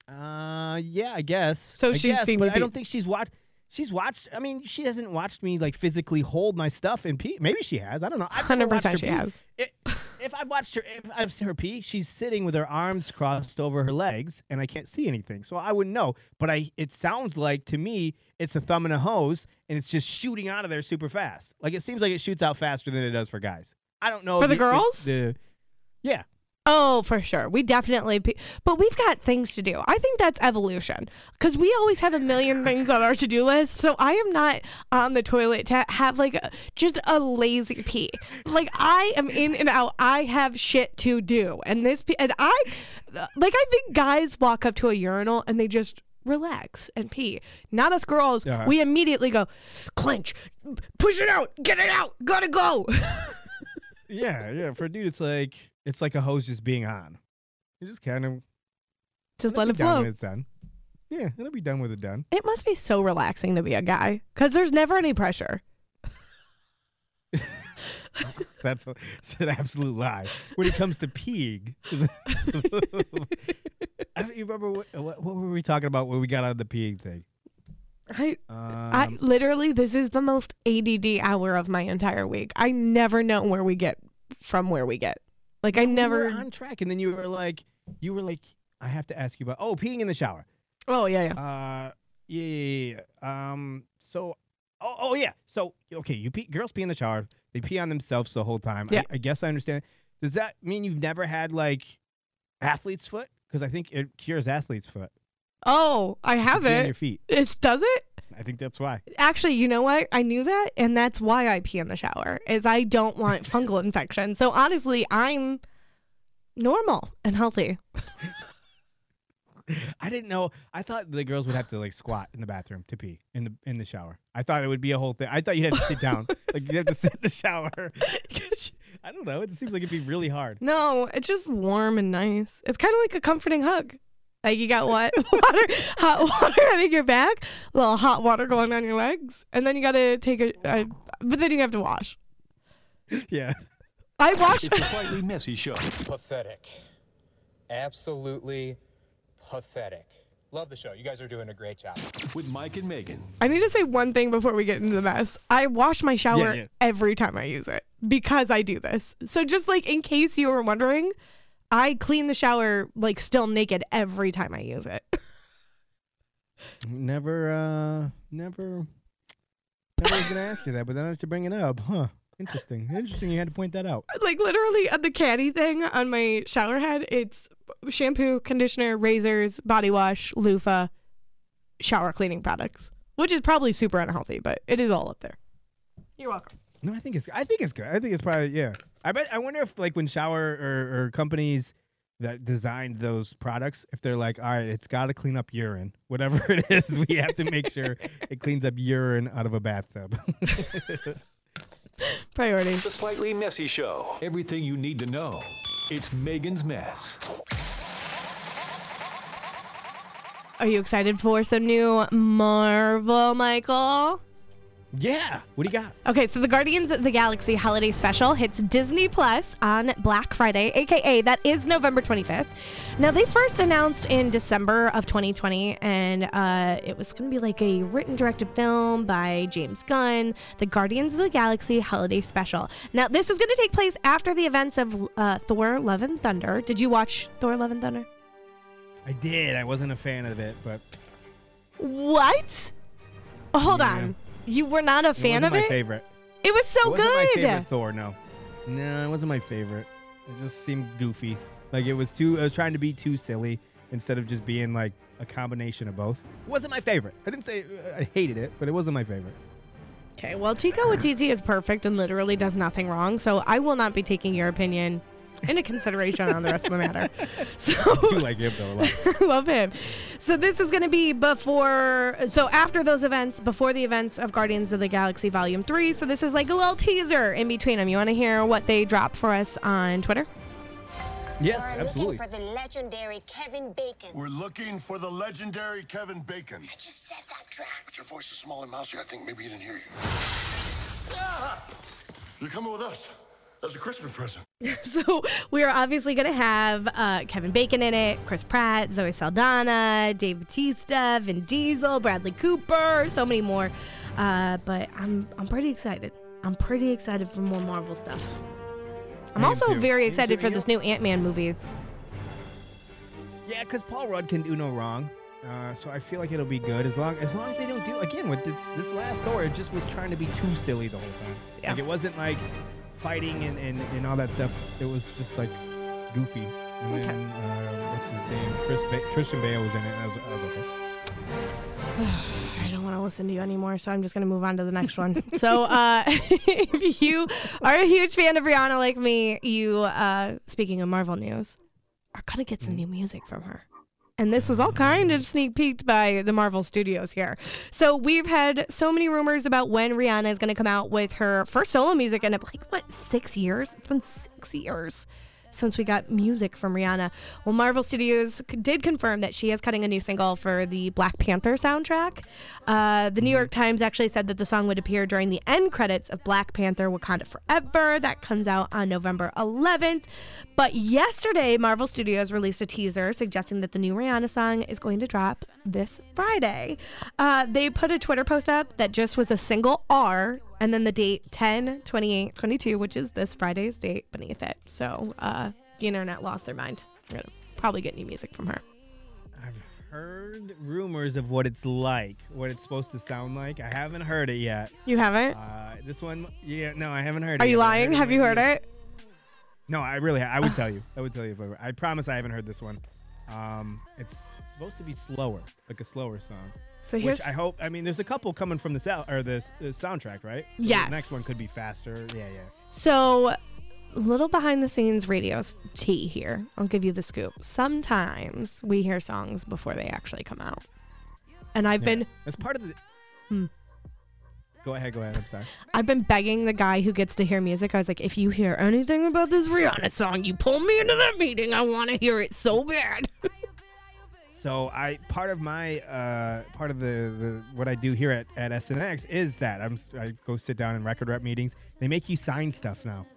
Uh, yeah, I guess. So I she's guess, seen but I don't think she's watched. She's watched. I mean, she hasn't watched me like physically hold my stuff and pee. Maybe she has. I don't know. Hundred percent, she pee. has. It, if I've watched her, if I've seen her pee, she's sitting with her arms crossed over her legs, and I can't see anything, so I wouldn't know. But I, it sounds like to me, it's a thumb and a hose, and it's just shooting out of there super fast. Like it seems like it shoots out faster than it does for guys. I don't know For the if girls? The, yeah, Oh, for sure. We definitely pee. But we've got things to do. I think that's evolution because we always have a million things on our to do list. So I am not on the toilet to have like a, just a lazy pee. Like I am in and out. I have shit to do. And this, pee- and I, like, I think guys walk up to a urinal and they just relax and pee. Not us girls. Uh-huh. We immediately go, clench, push it out, get it out, gotta go. yeah, yeah. For a dude, it's like it's like a hose just being on. You just kind of just let it flow. it's done. Yeah, it'll be done with it done. It must be so relaxing to be a guy because there's never any pressure. That's a, it's an absolute lie. When it comes to peeing, I don't you remember what, what what were we talking about when we got out of the peeing thing. I, Um, I literally, this is the most ADD hour of my entire week. I never know where we get from where we get. Like, I never. on track, and then you were like, you were like, I have to ask you about oh peeing in the shower. Oh, yeah, yeah. Uh, yeah, yeah, yeah. Um, so, oh, oh yeah. So, okay, you pee, girls pee in the shower. They pee on themselves the whole time. Yeah. I, I guess I understand. Does that mean you've never had like athlete's foot? Because I think it cures athlete's foot. Oh, I have it. your feet. It does it? I think that's why. Actually, you know what? I knew that, and that's why I pee in the shower. Is I don't want fungal infection. So honestly, I'm normal and healthy. I didn't know. I thought the girls would have to like squat in the bathroom to pee in the in the shower. I thought it would be a whole thing. I thought you'd have to sit down. like you have to sit in the shower. I don't know. It seems like it'd be really hard. No, it's just warm and nice. It's kind of like a comforting hug. Like you got what water, hot water hitting your back, a little hot water going on your legs, and then you got to take a, a. But then you have to wash. Yeah. I washed. It's a slightly messy show. Pathetic. Absolutely pathetic. Love the show. You guys are doing a great job. With Mike and Megan. I need to say one thing before we get into the mess. I wash my shower yeah. every time I use it because I do this. So just like in case you were wondering, I clean the shower like still naked every time I use it. Never, uh, never, never was gonna ask you that, but then I have to bring it up, huh? Interesting. Interesting. You had to point that out. like literally on the caddy thing on my shower head, it's shampoo, conditioner, razors, body wash, loofah, shower cleaning products, which is probably super unhealthy, but it is all up there. You're welcome. No, I think it's. I think it's good. I think it's probably yeah. I bet. I wonder if like when shower or, or companies that designed those products, if they're like, all right, it's got to clean up urine, whatever it is, we have to make sure it cleans up urine out of a bathtub. Priorities. The Slightly Messy Show. Everything you need to know. It's Megan's Mess. Are you excited for some new Marvel, Michael? Yeah. What do you got? Okay, so the Guardians of the Galaxy Holiday Special hits Disney Plus on Black Friday, aka that is November 25th. Now, they first announced in December of 2020, and uh, it was going to be like a written directed film by James Gunn, the Guardians of the Galaxy Holiday Special. Now, this is going to take place after the events of uh, Thor Love and Thunder. Did you watch Thor Love and Thunder? I did. I wasn't a fan of it, but What? Hold Yeah. on. You were not a it fan wasn't of my it? favorite. It was so it wasn't good. my favorite Thor. No, no, it wasn't my favorite. It just seemed goofy. Like it was too. I was trying to be too silly instead of just being like a combination of both. It wasn't my favorite. I didn't say I hated it, but it wasn't my favorite. Okay, well, Taika Waititi is perfect and literally does nothing wrong, so I will not be taking your opinion into consideration on the rest of the matter. So I do like him though a lot. I love him. So this is going to be before, so after those events, before the events of Guardians of the Galaxy Volume Three. So this is like a little teaser in between them. You want to hear what they dropped for us on Twitter? Yes, We're absolutely. looking for the legendary Kevin Bacon. We're looking for the legendary Kevin Bacon. I just said that, Drax. But your voice is small and mousy. I think maybe he didn't hear you. Ah! You're coming with us. As a Christmas present. so we are obviously going to have uh, Kevin Bacon in it, Chris Pratt, Zoe Saldana, Dave Bautista, Vin Diesel, Bradley Cooper, so many more. Uh, but I'm I'm pretty excited. I'm pretty excited for more Marvel stuff. I'm I am also too. very excited for this new Ant Man movie. Yeah, because Paul Rudd can do no wrong. Uh, so I feel like it'll be good as long as long as they don't do again with this this last story. It just was trying to be too silly the whole time. Yeah. Like it wasn't like fighting and, and, and all that stuff. It was just like goofy. And Okay. then uh, what's his name? Chris ba- Christian Bale was in it. And I was, I was okay. I don't want to listen to you anymore, so I'm just going to move on to the next one. so, uh, if you are a huge fan of Rihanna like me, you, uh, speaking of Marvel news, are going to get some new music from her. And this was all kind of sneak peeked by the Marvel Studios here. So we've had so many rumors about when Rihanna is going to come out with her first solo music in like what six years? It's been six years since we got music from Rihanna. Well, Marvel Studios did confirm that she is cutting a new single for the Black Panther soundtrack. Uh, the New York Times actually said that the song would appear during the end credits of Black Panther Wakanda Forever. That comes out on November 11th. But yesterday, Marvel Studios released a teaser suggesting that the new Rihanna song is going to drop this Friday. Uh, they put a Twitter post up that just was a single R and then the date 10 28 22 which is this friday's date beneath it so uh the internet lost their mind we're gonna probably get new music from her I've heard rumors of what it's like, what it's supposed to sound like. I haven't heard it yet. you haven't Uh, this one, yeah, no, I haven't heard are it. Are you yet, but I lying have you heard it No, I really, I would tell you. I would tell you. If I, were- I promise I haven't heard this one. Um, it's supposed to be slower, like a slower song. so Which here's I hope. I mean, there's a couple coming from the sound or the, s- the soundtrack, right? So Yes. The next one could be faster. Yeah, yeah. so little behind the scenes radio tea here i'll give you the scoop sometimes we hear songs before they actually come out and i've yeah. been As part of the. Hmm. Go ahead. Go ahead. I'm sorry. I've been begging the guy who gets to hear music. I was like, if you hear anything about this Rihanna song, you pull me into that meeting. I want to hear it so bad. So I part of my uh part of the, the what I do here at, at SNX is that I'm I go sit down in record rep meetings. They make you sign stuff now.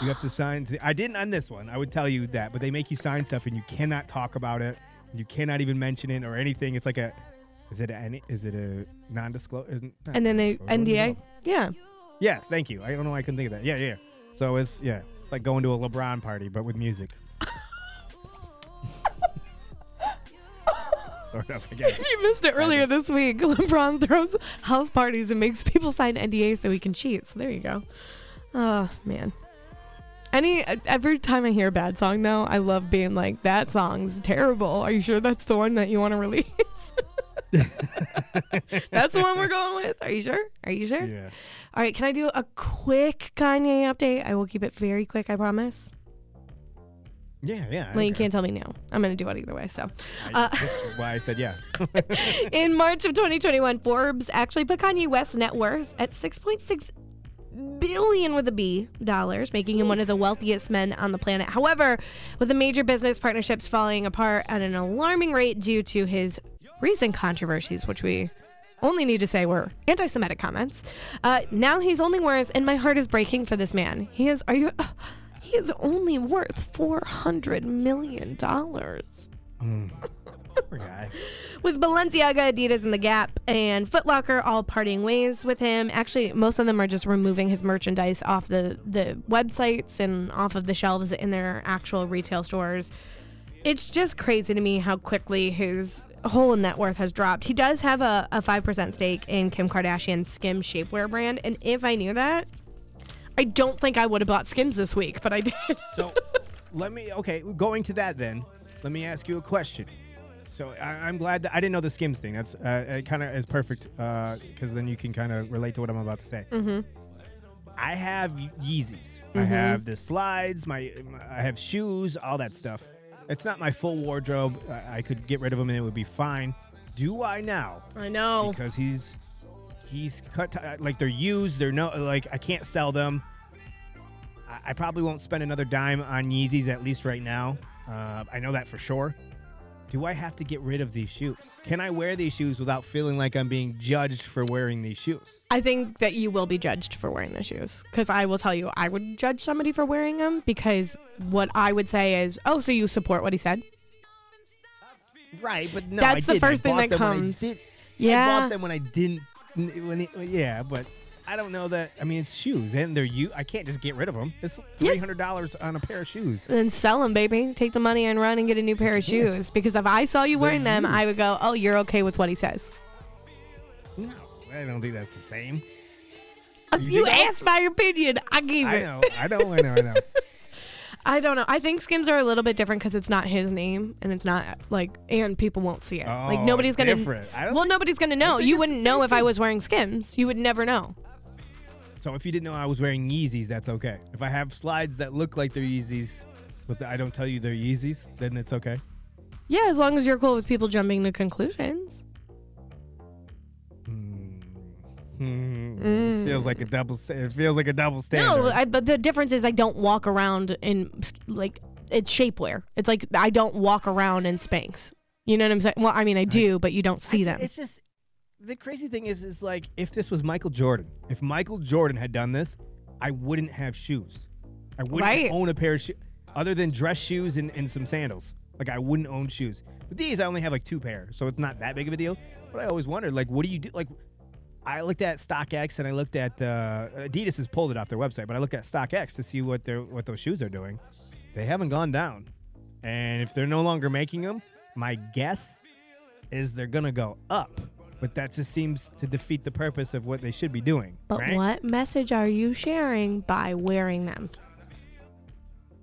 You have to sign. I didn't on this one. I would tell you that, but they make you sign stuff and you cannot talk about it. You cannot even mention it or anything. It's like a, is it a, is it a non-disclosure? And then a NDA. Yeah. Yes, thank you. I don't know why I couldn't think of that. Yeah, yeah. So it's yeah, it's like going to a LeBron party but with music. sort of, I guess. You missed it earlier this week. LeBron throws house parties and makes people sign NDAs so he can cheat. So there you go. Oh man. Any every time I hear a bad song though, I love being like, "That song's terrible." Are you sure that's the one that you want to release? that's the one we're going with. Are you sure? Are you sure? Yeah. All right. Can I do a quick Kanye update? I will keep it very quick. I promise. Yeah, yeah. Well, you can't tell me no. I'm gonna do it either way. So. Uh, that's why I said yeah. In March of 2021, Forbes actually put Kanye West's net worth at 6.6 billion with a B dollars, making him one of the wealthiest men on the planet. However, with the major business partnerships falling apart at an alarming rate due to his recent controversies, which we only need to say were anti-Semitic comments, uh, now he's only worth, and my heart is breaking for this man. He is. Are you? He is only worth 400 million dollars. Mm. Poor guy. With Balenciaga, Adidas, and The Gap and Footlocker all parting ways with him. Actually, most of them are just removing his merchandise off the, the websites and off of the shelves in their actual retail stores. It's just crazy to me how quickly his whole net worth has dropped. He does have a, a 5% stake in Kim Kardashian's Skim shapewear brand. And if I knew that, I don't think I would have bought Skims this week, but I did. So let me okay, going to that then. Let me ask you a question. So I, I'm glad that I didn't know the Skims thing. That's uh, it kind of is perfect because then you can kind of relate to what I'm about to say. mm-hmm. I have Yeezys. I Mhm. have the slides. My, my I have shoes. All that stuff. It's not my full wardrobe. I, I could get rid of them and it would be fine. Do I now? I know. Because he's he's cut t- like they're used. They're no like I can't sell them. I, I probably won't spend another dime on Yeezys at least right now. Uh, I know that for sure. Do I have to get rid of these shoes? Can I wear these shoes without feeling like I'm being judged for wearing these shoes? I think that you will be judged for wearing the shoes because I will tell you, I would judge somebody for wearing them because what I would say is, oh, so you support what he said? Right, but no, That's I the didn't. First thing that comes. Yeah, I bought them when I didn't. When it, yeah, but I don't know that. I mean, it's shoes, and they're you. I can't just get rid of them. It's three hundred dollars on a pair of shoes. Then sell them, baby. Take the money and run and get a new pair of shoes. Because if I saw you They're wearing them, I would go, oh, you're okay with what he says. No, I don't think that's the same. You, so? asked my opinion. I gave I it. I know, I know, I know, I know. I don't know. I think Skims are a little bit different because it's not his name and it's not like, and people won't see it. like Oh, nobody's gonna. different. I don't Well, think- nobody's gonna know. You wouldn't know if I was wearing Skims. You would never know. So if you didn't know I was wearing Yeezys, that's okay. If I have slides that look like they're Yeezys, but I don't tell you they're Yeezys, then it's okay. Yeah, as long as you're cool with people jumping to conclusions. Hmm, Feels like a double. sta- It feels like a double standard. Mm. No, I, but the difference is I don't walk around in like it's shapewear. It's like I don't walk around in Spanx. You know what I'm saying? Well, I mean I do, but you don't see them. It's just the crazy thing is, is like if this was Michael Jordan, if Michael Jordan had done this, I wouldn't have shoes. I wouldn't Right. own a pair of shoes other than dress shoes and, and some sandals. Like I wouldn't own shoes. With these I only have like two pairs, so it's not that big of a deal. But I always wondered, like, what do you do? Like, I looked at StockX and I looked at uh, Adidas has pulled it off their website, but I looked at StockX to see what their what those shoes are doing. They haven't gone down, and if they're no longer making them, my guess is they're gonna go up. But that just seems to defeat the purpose of what they should be doing. But right? what message are you sharing by wearing them?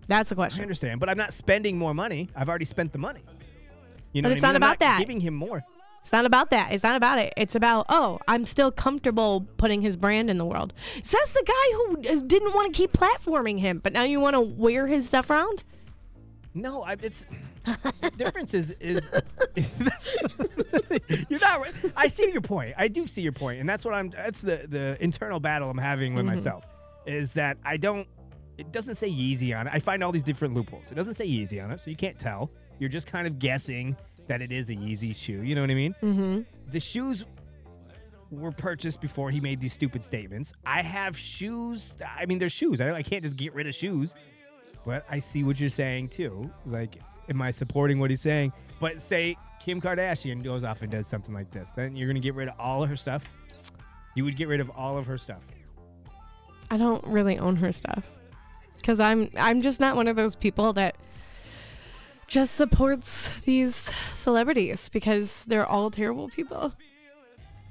That's the question. I understand, but I'm not spending more money. I've already spent the money. You know But it's I mean? not I'm about that. Giving him more. It's not about that. It's not about it. It's about, oh, I'm still comfortable putting his brand in the world. So that's the guy who uh, didn't want to keep platforming him, but now you want to wear his stuff around? No, I, it's the difference is is you're not. I see your point. I do see your point, and that's what I'm. That's the the internal battle I'm having with Mhm. myself. Is that I don't. It doesn't say Yeezy on it. I find all these different loopholes. It doesn't say Yeezy on it, so you can't tell. You're just kind of guessing that it is a Yeezy shoe. You know what I mean? Mm-hmm. The shoes were purchased before he made these stupid statements. I have shoes. I mean, they're shoes. I, I can't just get rid of shoes. But I see what you're saying too. Like, am I supporting what he's saying? But say Kim Kardashian goes off and does something like this, then you're gonna get rid of all of her stuff. You would get rid of all of her stuff. I don't really own her stuff because I'm I'm just not one of those people that just supports these celebrities because they're all terrible people.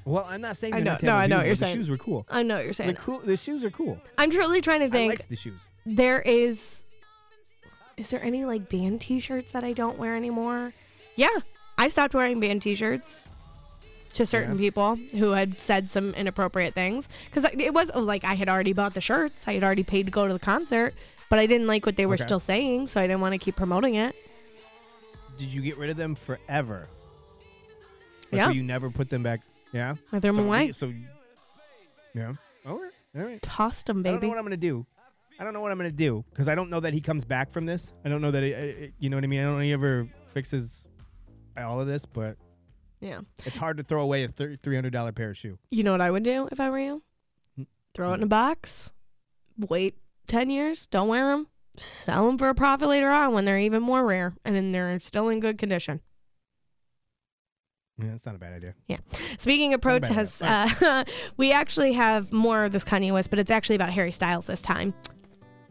Well, I'm not saying I they're know- not no, I know people, what you're saying. The shoes were cool. I know what you're saying. The cool. The shoes are cool. I'm truly trying to think. I think. like the shoes. there is is there any like band t-shirts that I don't wear anymore? Yeah, I stopped wearing band t-shirts to certain Yeah. people who had said some inappropriate things because it was like I had already bought the shirts, I had already paid to go to the concert, but I didn't like what they were Okay. still saying, so I didn't want to keep promoting it. Did you get rid of them forever? Like, Yeah. you never put them back. Yeah. I threw 'em So- away. So. Yeah. All right. All right. Tossed them, baby. I don't know what I'm gonna do. I don't know what I'm gonna do because I don't know that he comes back from this. I don't know that uh, uh, you know what I mean. I don't know he ever fixes all of this, but Yeah. it's hard to throw away a three hundred dollar pair of shoe. You know what I would do if I were you? Throw it in a box. Wait 10 years, don't wear them. Sell them for a profit later on when they're even more rare and then they're still in good condition. Yeah, that's not a bad idea. Yeah. Speaking of Not a bad protests, uh, we actually have more of this Kanye West, but it's actually about Harry Styles this time.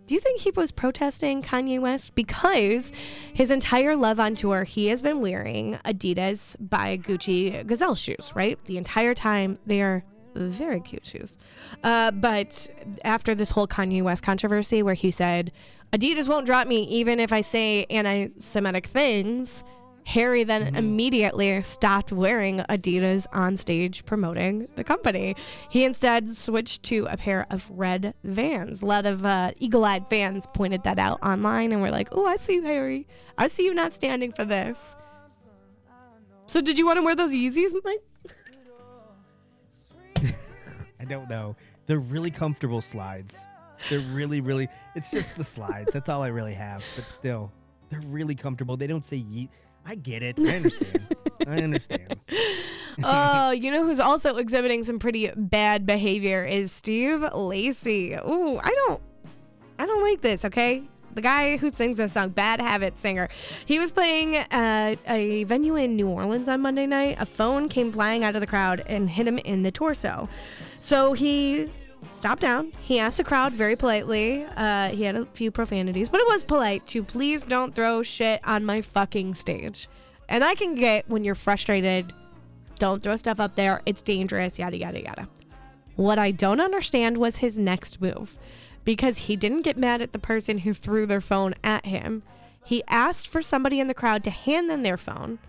Do you think he was protesting Kanye West? Because his entire Love on tour, he has been wearing Adidas by Gucci Gazelle shoes, right? The entire time. They are very cute shoes. Uh, but after this whole Kanye West controversy where he said, Adidas won't drop me even if I say anti Semitic things, Harry then immediately stopped wearing Adidas on stage promoting the company. He instead switched to a pair of red vans. A lot of uh, eagle eyed fans pointed that out online and were like, oh, I see you, Harry. I see you not standing for this. So, did you want to wear those Yeezys, Mike? I don't know. They're really comfortable slides. They're really, really. It's just the slides. That's all I really have. But still, they're really comfortable. They don't say yeet. I get it. I understand. I understand. oh, you know who's also exhibiting some pretty bad behavior is Steve Lacy. Ooh, I don't I don't like this, okay? The guy who sings this song, Bad Habit Singer. He was playing at a venue in New Orleans on Monday night. A phone came flying out of the crowd and hit him in the torso. So he stopped down. He asked the crowd very politely. Uh, he had a few profanities, but it was polite to please don't throw shit on my fucking stage. And I can get when you're frustrated, don't throw stuff up there. It's dangerous, yada, yada, yada. What I don't understand was his next move because he didn't get mad at the person who threw their phone at him. He asked for somebody in the crowd to hand them their phone.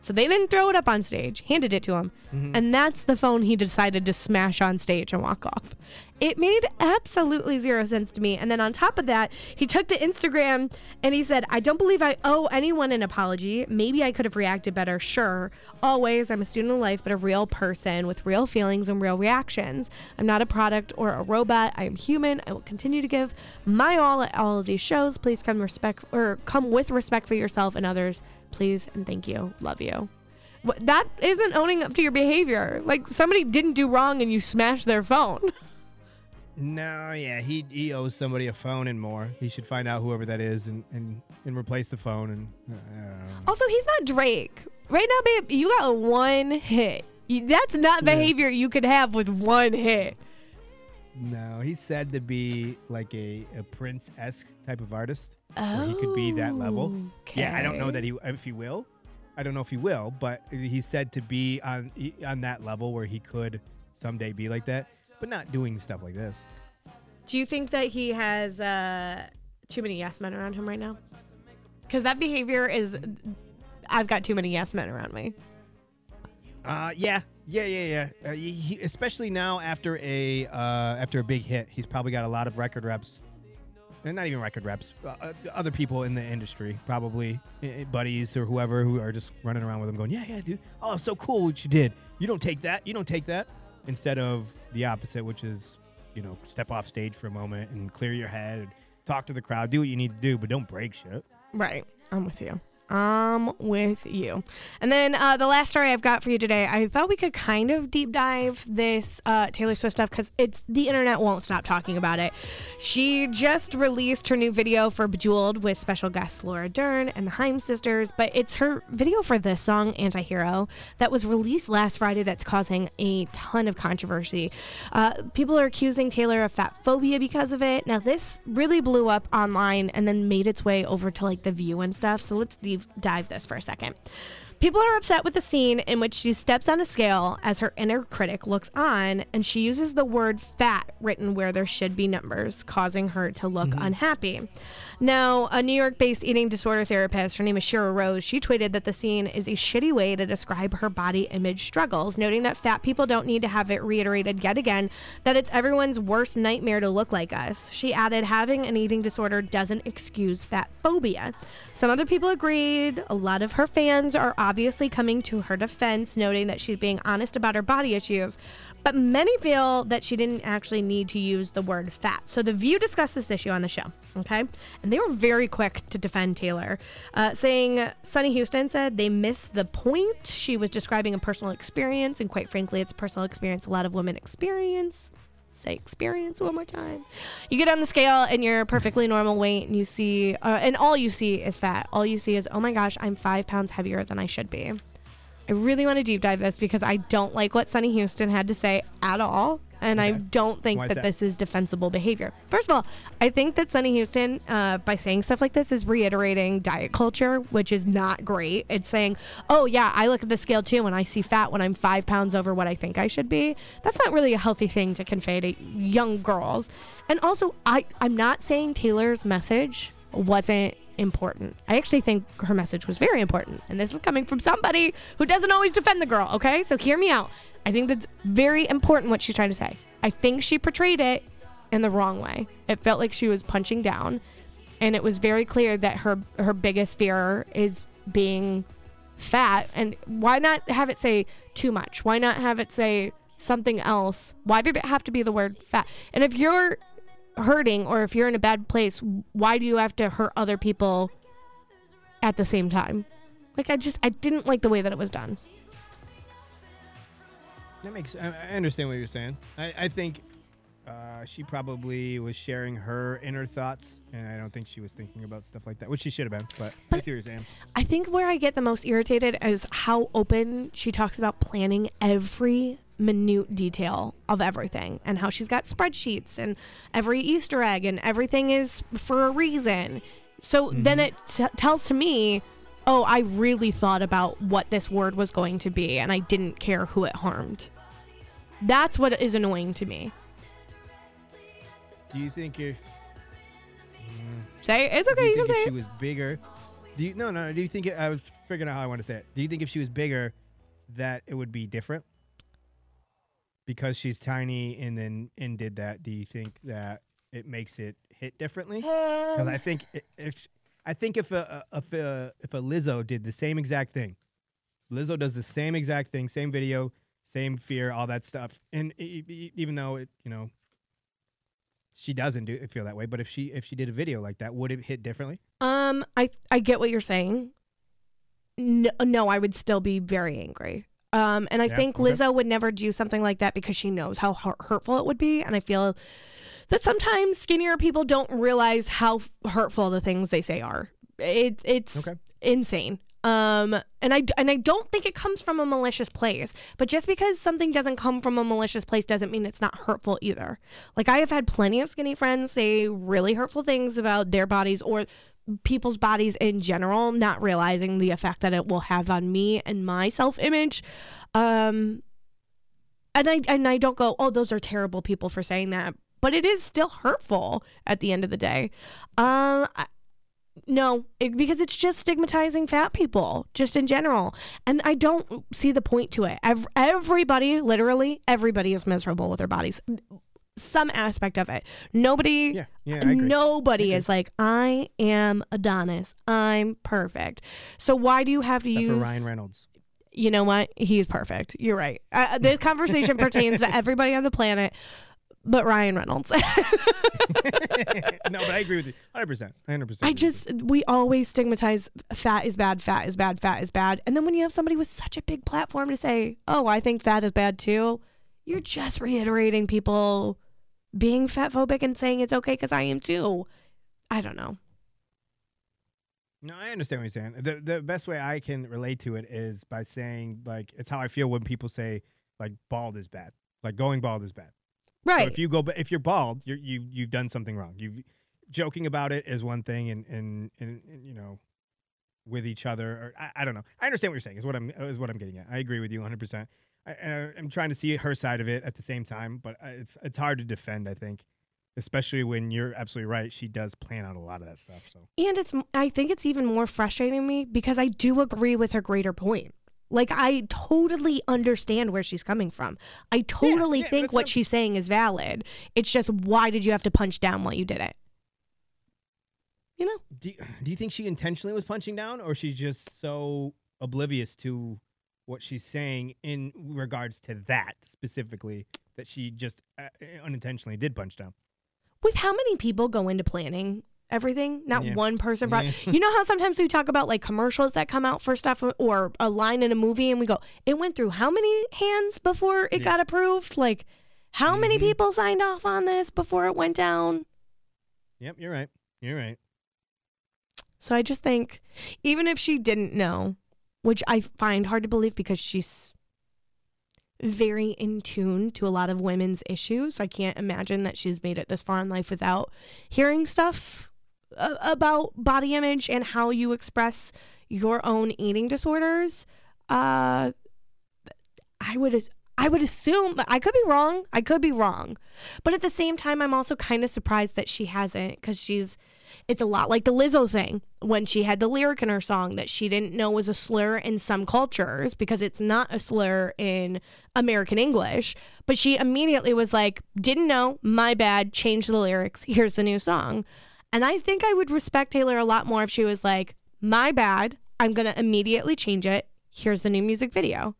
So they didn't throw it up on stage, handed it to him. Mm-hmm. And that's the phone he decided to smash on stage and walk off. It made absolutely zero sense to me. And then on top of that, he took to Instagram and he said, I don't believe I owe anyone an apology. Maybe I could have reacted better. Sure. Always, I'm a student of life, but a real person with real feelings and real reactions. I'm not a product or a robot. I am human. I will continue to give my all at all of these shows. Please come respect or come with respect for yourself and others. Please and thank you. Love you. That isn't owning up to your behavior. Like somebody didn't do wrong and you smashed their phone. No, yeah, he he owes somebody a phone and more. He should find out whoever that is and and, and replace the phone. And uh, know. Also, he's not Drake. Right now, babe, you got one hit. That's not Yeah. behavior you could have with one hit. no, he's said to be like a, a Prince esque type of artist. where he could be that level. Yeah, I don't know that he if he will. I don't know if he will, but he's said to be on on that level where he could someday be like that, but not doing stuff like this. Do you think that he has uh, too many yes men around him right now? Because that behavior is, I've got too many yes men around me. Uh, yeah, yeah, yeah, yeah. Uh, he, he- especially now after a uh, after a big hit, he's probably got a lot of record reps. And not even record reps. Uh, uh, other people in the industry, probably uh, buddies or whoever, who are just running around with him, going, "Yeah, yeah, dude. Oh, so cool what you did. You don't take that. You don't take that." Instead of the opposite, which is, you know, step off stage for a moment and clear your head, talk to the crowd, do what you need to do, but don't break shit. Right. I'm with you. I'm with you. And then uh, the last story I've got for you today, I thought we could kind of deep dive this uh, Taylor Swift stuff because it's the internet won't stop talking about it. She just released her new video for Bejeweled with special guests Laura Dern and the Haim sisters, but it's her video for this song, Antihero, that was released last Friday that's causing a ton of controversy. Uh, people are accusing Taylor of fat phobia because of it. Now, this really blew up online and then made its way over to like The View and stuff. So let's deep dive this for a second. People are upset with the scene in which she steps on a scale as her inner critic looks on and she uses the word fat written where there should be numbers, causing her to look mm-hmm. unhappy. Now, a New York based eating disorder therapist, her name is Shira Rose, she tweeted that the scene is a shitty way to describe her body image struggles, noting that fat people don't need to have it reiterated yet again that it's everyone's worst nightmare to look like us. She added, having an eating disorder doesn't excuse fat phobia. Some other people agreed. A lot of her fans are obviously coming to her defense, noting that she's being honest about her body issues. But many feel that she didn't actually need to use the word fat. So The View discussed this issue on the show, okay? And they were very quick to defend Taylor, uh, saying Sunny Hostin said they missed the point. She was describing a personal experience, and quite frankly, it's a personal experience a lot of women experience say experience one more time. You get on the scale and you're perfectly normal weight, and you see, uh, and all you see is fat. All you see is, oh my gosh, I'm five pounds heavier than I should be. I really want to deep dive this because I don't like what Sunny Hostin had to say at all. And I don't think that, that? this is defensible behavior. First of all, I think that Sunny Hostin, uh, by saying stuff like this, is reiterating diet culture, which is not great. It's saying, oh, yeah, I look at the scale too when I see fat when I'm five pounds over what I think I should be. That's not really a healthy thing to convey to young girls. And also, I, I'm not saying Taylor's message wasn't important. I actually think her message was very important. And this is coming from somebody who doesn't always defend the girl, okay? So hear me out. I think that's very important what she's trying to say. I think she portrayed it in the wrong way. It felt like she was punching down, and it was very clear that her her biggest fear is being fat. And why not have it say too much? Why not have it say something else? Why did it have to be the word fat? And if you're hurting or if you're in a bad place, why do you have to hurt other people at the same time? Like I just I didn't like the way that it was done. That makes. I, I understand what you're saying. I, I think uh, she probably was sharing her inner thoughts, and I don't think she was thinking about stuff like that, which she should have been. But, I see what you're saying. I think where I get the most irritated is how open she talks about planning every minute detail of everything and how she's got spreadsheets and every Easter egg and everything is for a reason. So then it t- tells to me, oh, I really thought about what this word was going to be and I didn't care who it harmed. That's what is annoying to me. Do you think if Say it's do okay. you You, can think if it. she was bigger? Do you no no? Do you think it, I was figuring out how I want to say it? Do you think if she was bigger, that it would be different? Because she's tiny and then and did that. Do you think that it makes it hit differently? Because I think if I think if a a- if a if a Lizzo did the same exact thing, Lizzo does the same exact thing, same video, same fear, all that stuff, and even though it you know she doesn't do feel that way, but if she if she did a video like that, would it hit differently? Um, I I get what you're saying. No, no, I would still be very angry. Um, and I Yeah, think okay. Lizzo would never do something like that because she knows how hurtful it would be, and I feel that sometimes skinnier people don't realize how hurtful the things they say are. It, it's Okay. insane. Um, and I and I don't think it comes from a malicious place. But just because something doesn't come from a malicious place doesn't mean it's not hurtful either. Like I have had plenty of skinny friends say really hurtful things about their bodies or people's bodies in general, not realizing the effect that it will have on me and my self image. Um, and I and I don't go, oh, those are terrible people for saying that, but it is still hurtful at the end of the day. Um, I, no, it, because it's just stigmatizing fat people, just in general, and I don't see the point to it. Ev- everybody, literally, everybody is miserable with their bodies. Some aspect of it. Nobody, Yeah, yeah, nobody is like, I am Adonis. I'm perfect. So why do you have to Except use Ryan Reynolds. you know what? He's perfect. You're right. Uh, this conversation pertains to everybody on the planet. But Ryan Reynolds. no, but I agree with you. 100%. 100%. I just we always stigmatize fat is bad, fat is bad, fat is bad. And then when you have somebody with such a big platform to say, "Oh, I think fat is bad too," you're just reiterating people being fat phobic and saying it's okay cuz I am too. I don't know. No, I understand what you're saying. The the best way I can relate to it is by saying like it's how I feel when people say like bald is bad. Like going bald is bad. So Right. if you go, if you're bald, you're, you you've done something wrong. You've joking about it is one thing, and and, and, and you know, with each other, or I, I don't know. I understand what you're saying. Is what I'm is what I'm getting at. I agree with you 100. percent I'm trying to see her side of it at the same time, but it's it's hard to defend. I think, especially when you're absolutely right. She does plan out a lot of that stuff. So And it's I think it's even more frustrating to me because I do agree with her greater point. Like I totally understand where she's coming from. I totally yeah, think what she's saying is valid. It's just why did you have to punch down while you did it? You know? do you, do you think she intentionally was punching down, or she's just so oblivious to what she's saying in regards to that specifically that she just uh, unintentionally did punch down? With how many people go into planning everything? Not Yeah. one person brought. Yeah. You know how sometimes we talk about like commercials that come out for stuff or a line in a movie and we go, it went through how many hands before it Yeah. got approved? Like, how many Mhm. people signed off on this before it went down? Yep, you're right. You're right. So I just think, even if she didn't know, which I find hard to believe because she's very in tune to a lot of women's issues, I can't imagine that she's made it this far in life without hearing stuff about body image and how you express your own eating disorders. Uh, I would. I would assume I could be wrong. I could be wrong. But at the same time, I'm also kind of surprised that she hasn't because she's it's a lot like the Lizzo thing when she had the lyric in her song that she didn't know was a slur in some cultures because it's not a slur in American English. But she immediately was like, didn't know, my bad, change the lyrics. Here's the new song. And I think I would respect Taylor a lot more if she was like, my bad, I'm going to immediately change it. Here's the new music video.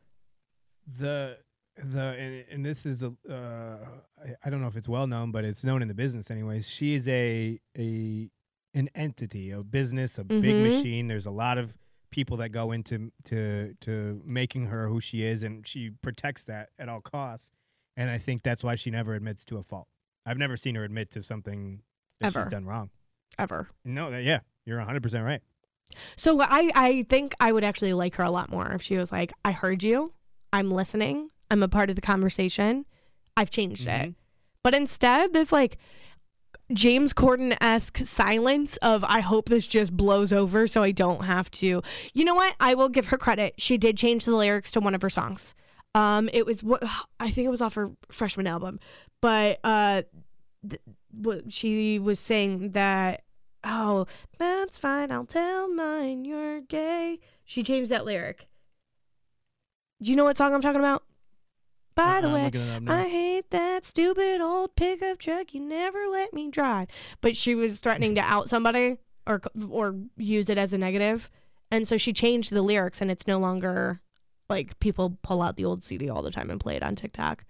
The the and, and this is a uh, I, I don't know if it's well known, but it's known in the business anyways. She is a a an entity, a business, a big Mhm. machine. There's a lot of people that go into to to making her who she is, and she protects that at all costs. And I think that's why she never admits to a fault. I've never seen her admit to something that Ever. she's done wrong. Ever. No, that, yeah, you're 100 percent right. So I, I think I would actually like her a lot more if she was like, I heard you, I'm listening, I'm a part of the conversation, I've changed it. But instead, this like James Corden esque silence of I hope this just blows over so I don't have to. You know what? I will give her credit. She did change the lyrics to one of her songs. Um, it was what I think it was off her freshman album, but uh, th- what she was saying that oh that's fine I'll tell mine you're gay. She changed that lyric. Do you know what song I'm talking about? By uh, the Uh-uh, I'm way, looking it up now. I hate that stupid old pickup truck you never let me drive. But she was threatening to out somebody or or use it as a negative, and so she changed the lyrics, and it's no longer like people pull out the old CD all the time and play it on TikTok.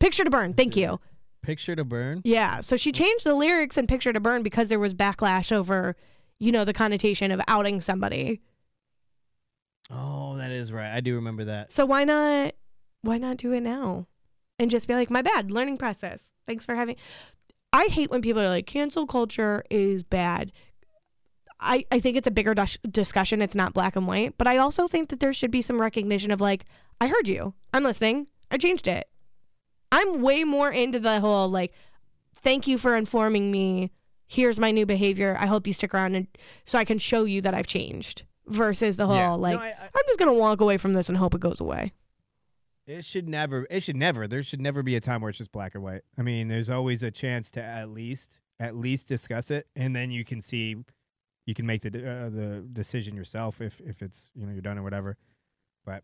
Picture to burn. Thank you. Picture to burn. Yeah. So she changed the lyrics and Picture to Burn because there was backlash over, you know, the connotation of outing somebody. Oh, that is right. I do remember that. So why not why not do it now? And just be like, my bad, learning process. Thanks for having I hate when people are like, cancel culture is bad. I, I think it's a bigger dis- discussion. It's not black and white. But I also think that there should be some recognition of like, I heard you. I'm listening. I changed it. I'm way more into the whole like, thank you for informing me. Here's my new behavior. I hope you stick around and so I can show you that I've changed. Versus the whole Yeah. No, like, I- I- I'm just gonna walk away from this and hope it goes away. It should never. It should never. There should never be a time where it's just black or white. I mean, there's always a chance to at least, at least discuss it, and then you can see, you can make the de- uh, the decision yourself if if it's you know you're done or whatever. But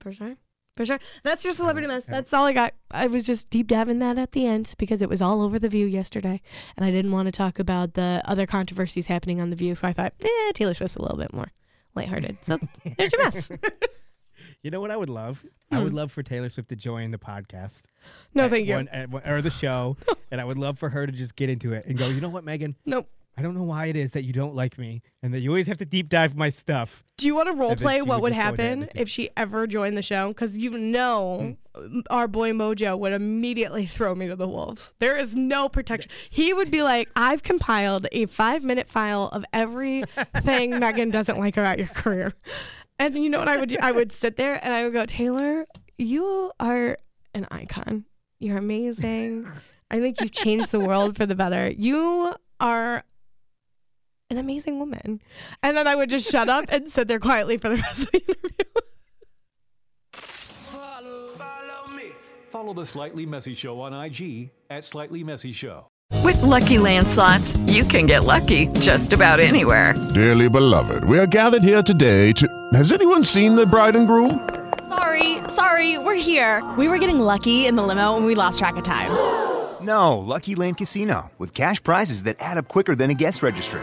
For sure. For sure. That's your celebrity mess. That's all I got. I was just deep diving that at the end because it was all over the view yesterday. And I didn't want to talk about the other controversies happening on the view. So I thought, eh, Taylor Swift's a little bit more lighthearted. So there's your mess. You know what I would love? I would Hmm. love for Taylor Swift to join the podcast. No, thank you. one- one- or the show, and I would love for her to just get into it and go. You know what, Megan? Nope. I don't know why it is that you don't like me, and that you always have to deep dive my stuff. Do you want to role play what would would just go into happen if she ever joined the show? Because you know Hmm. our boy Mojo would immediately throw me to the wolves. There is no protection. He would be like, I've compiled a five minute file of everything Megan doesn't like about your career. And you know what I would do? I would sit there and I would go, Taylor, you are an icon. You're amazing. I think you've changed the world for the better. You are an amazing woman. And then I would just shut up and sit there quietly for the rest of the interview. Follow follow me. Follow the Slightly Messy Show on IG at Slightly Messy Show. With Lucky Land slots, you can get lucky just about anywhere. Dearly beloved, we are gathered here today to. Has anyone seen the bride and groom? Sorry, sorry, we're here. We were getting lucky in the limo and we lost track of time. No, Lucky Land Casino, with cash prizes that add up quicker than a guest registry.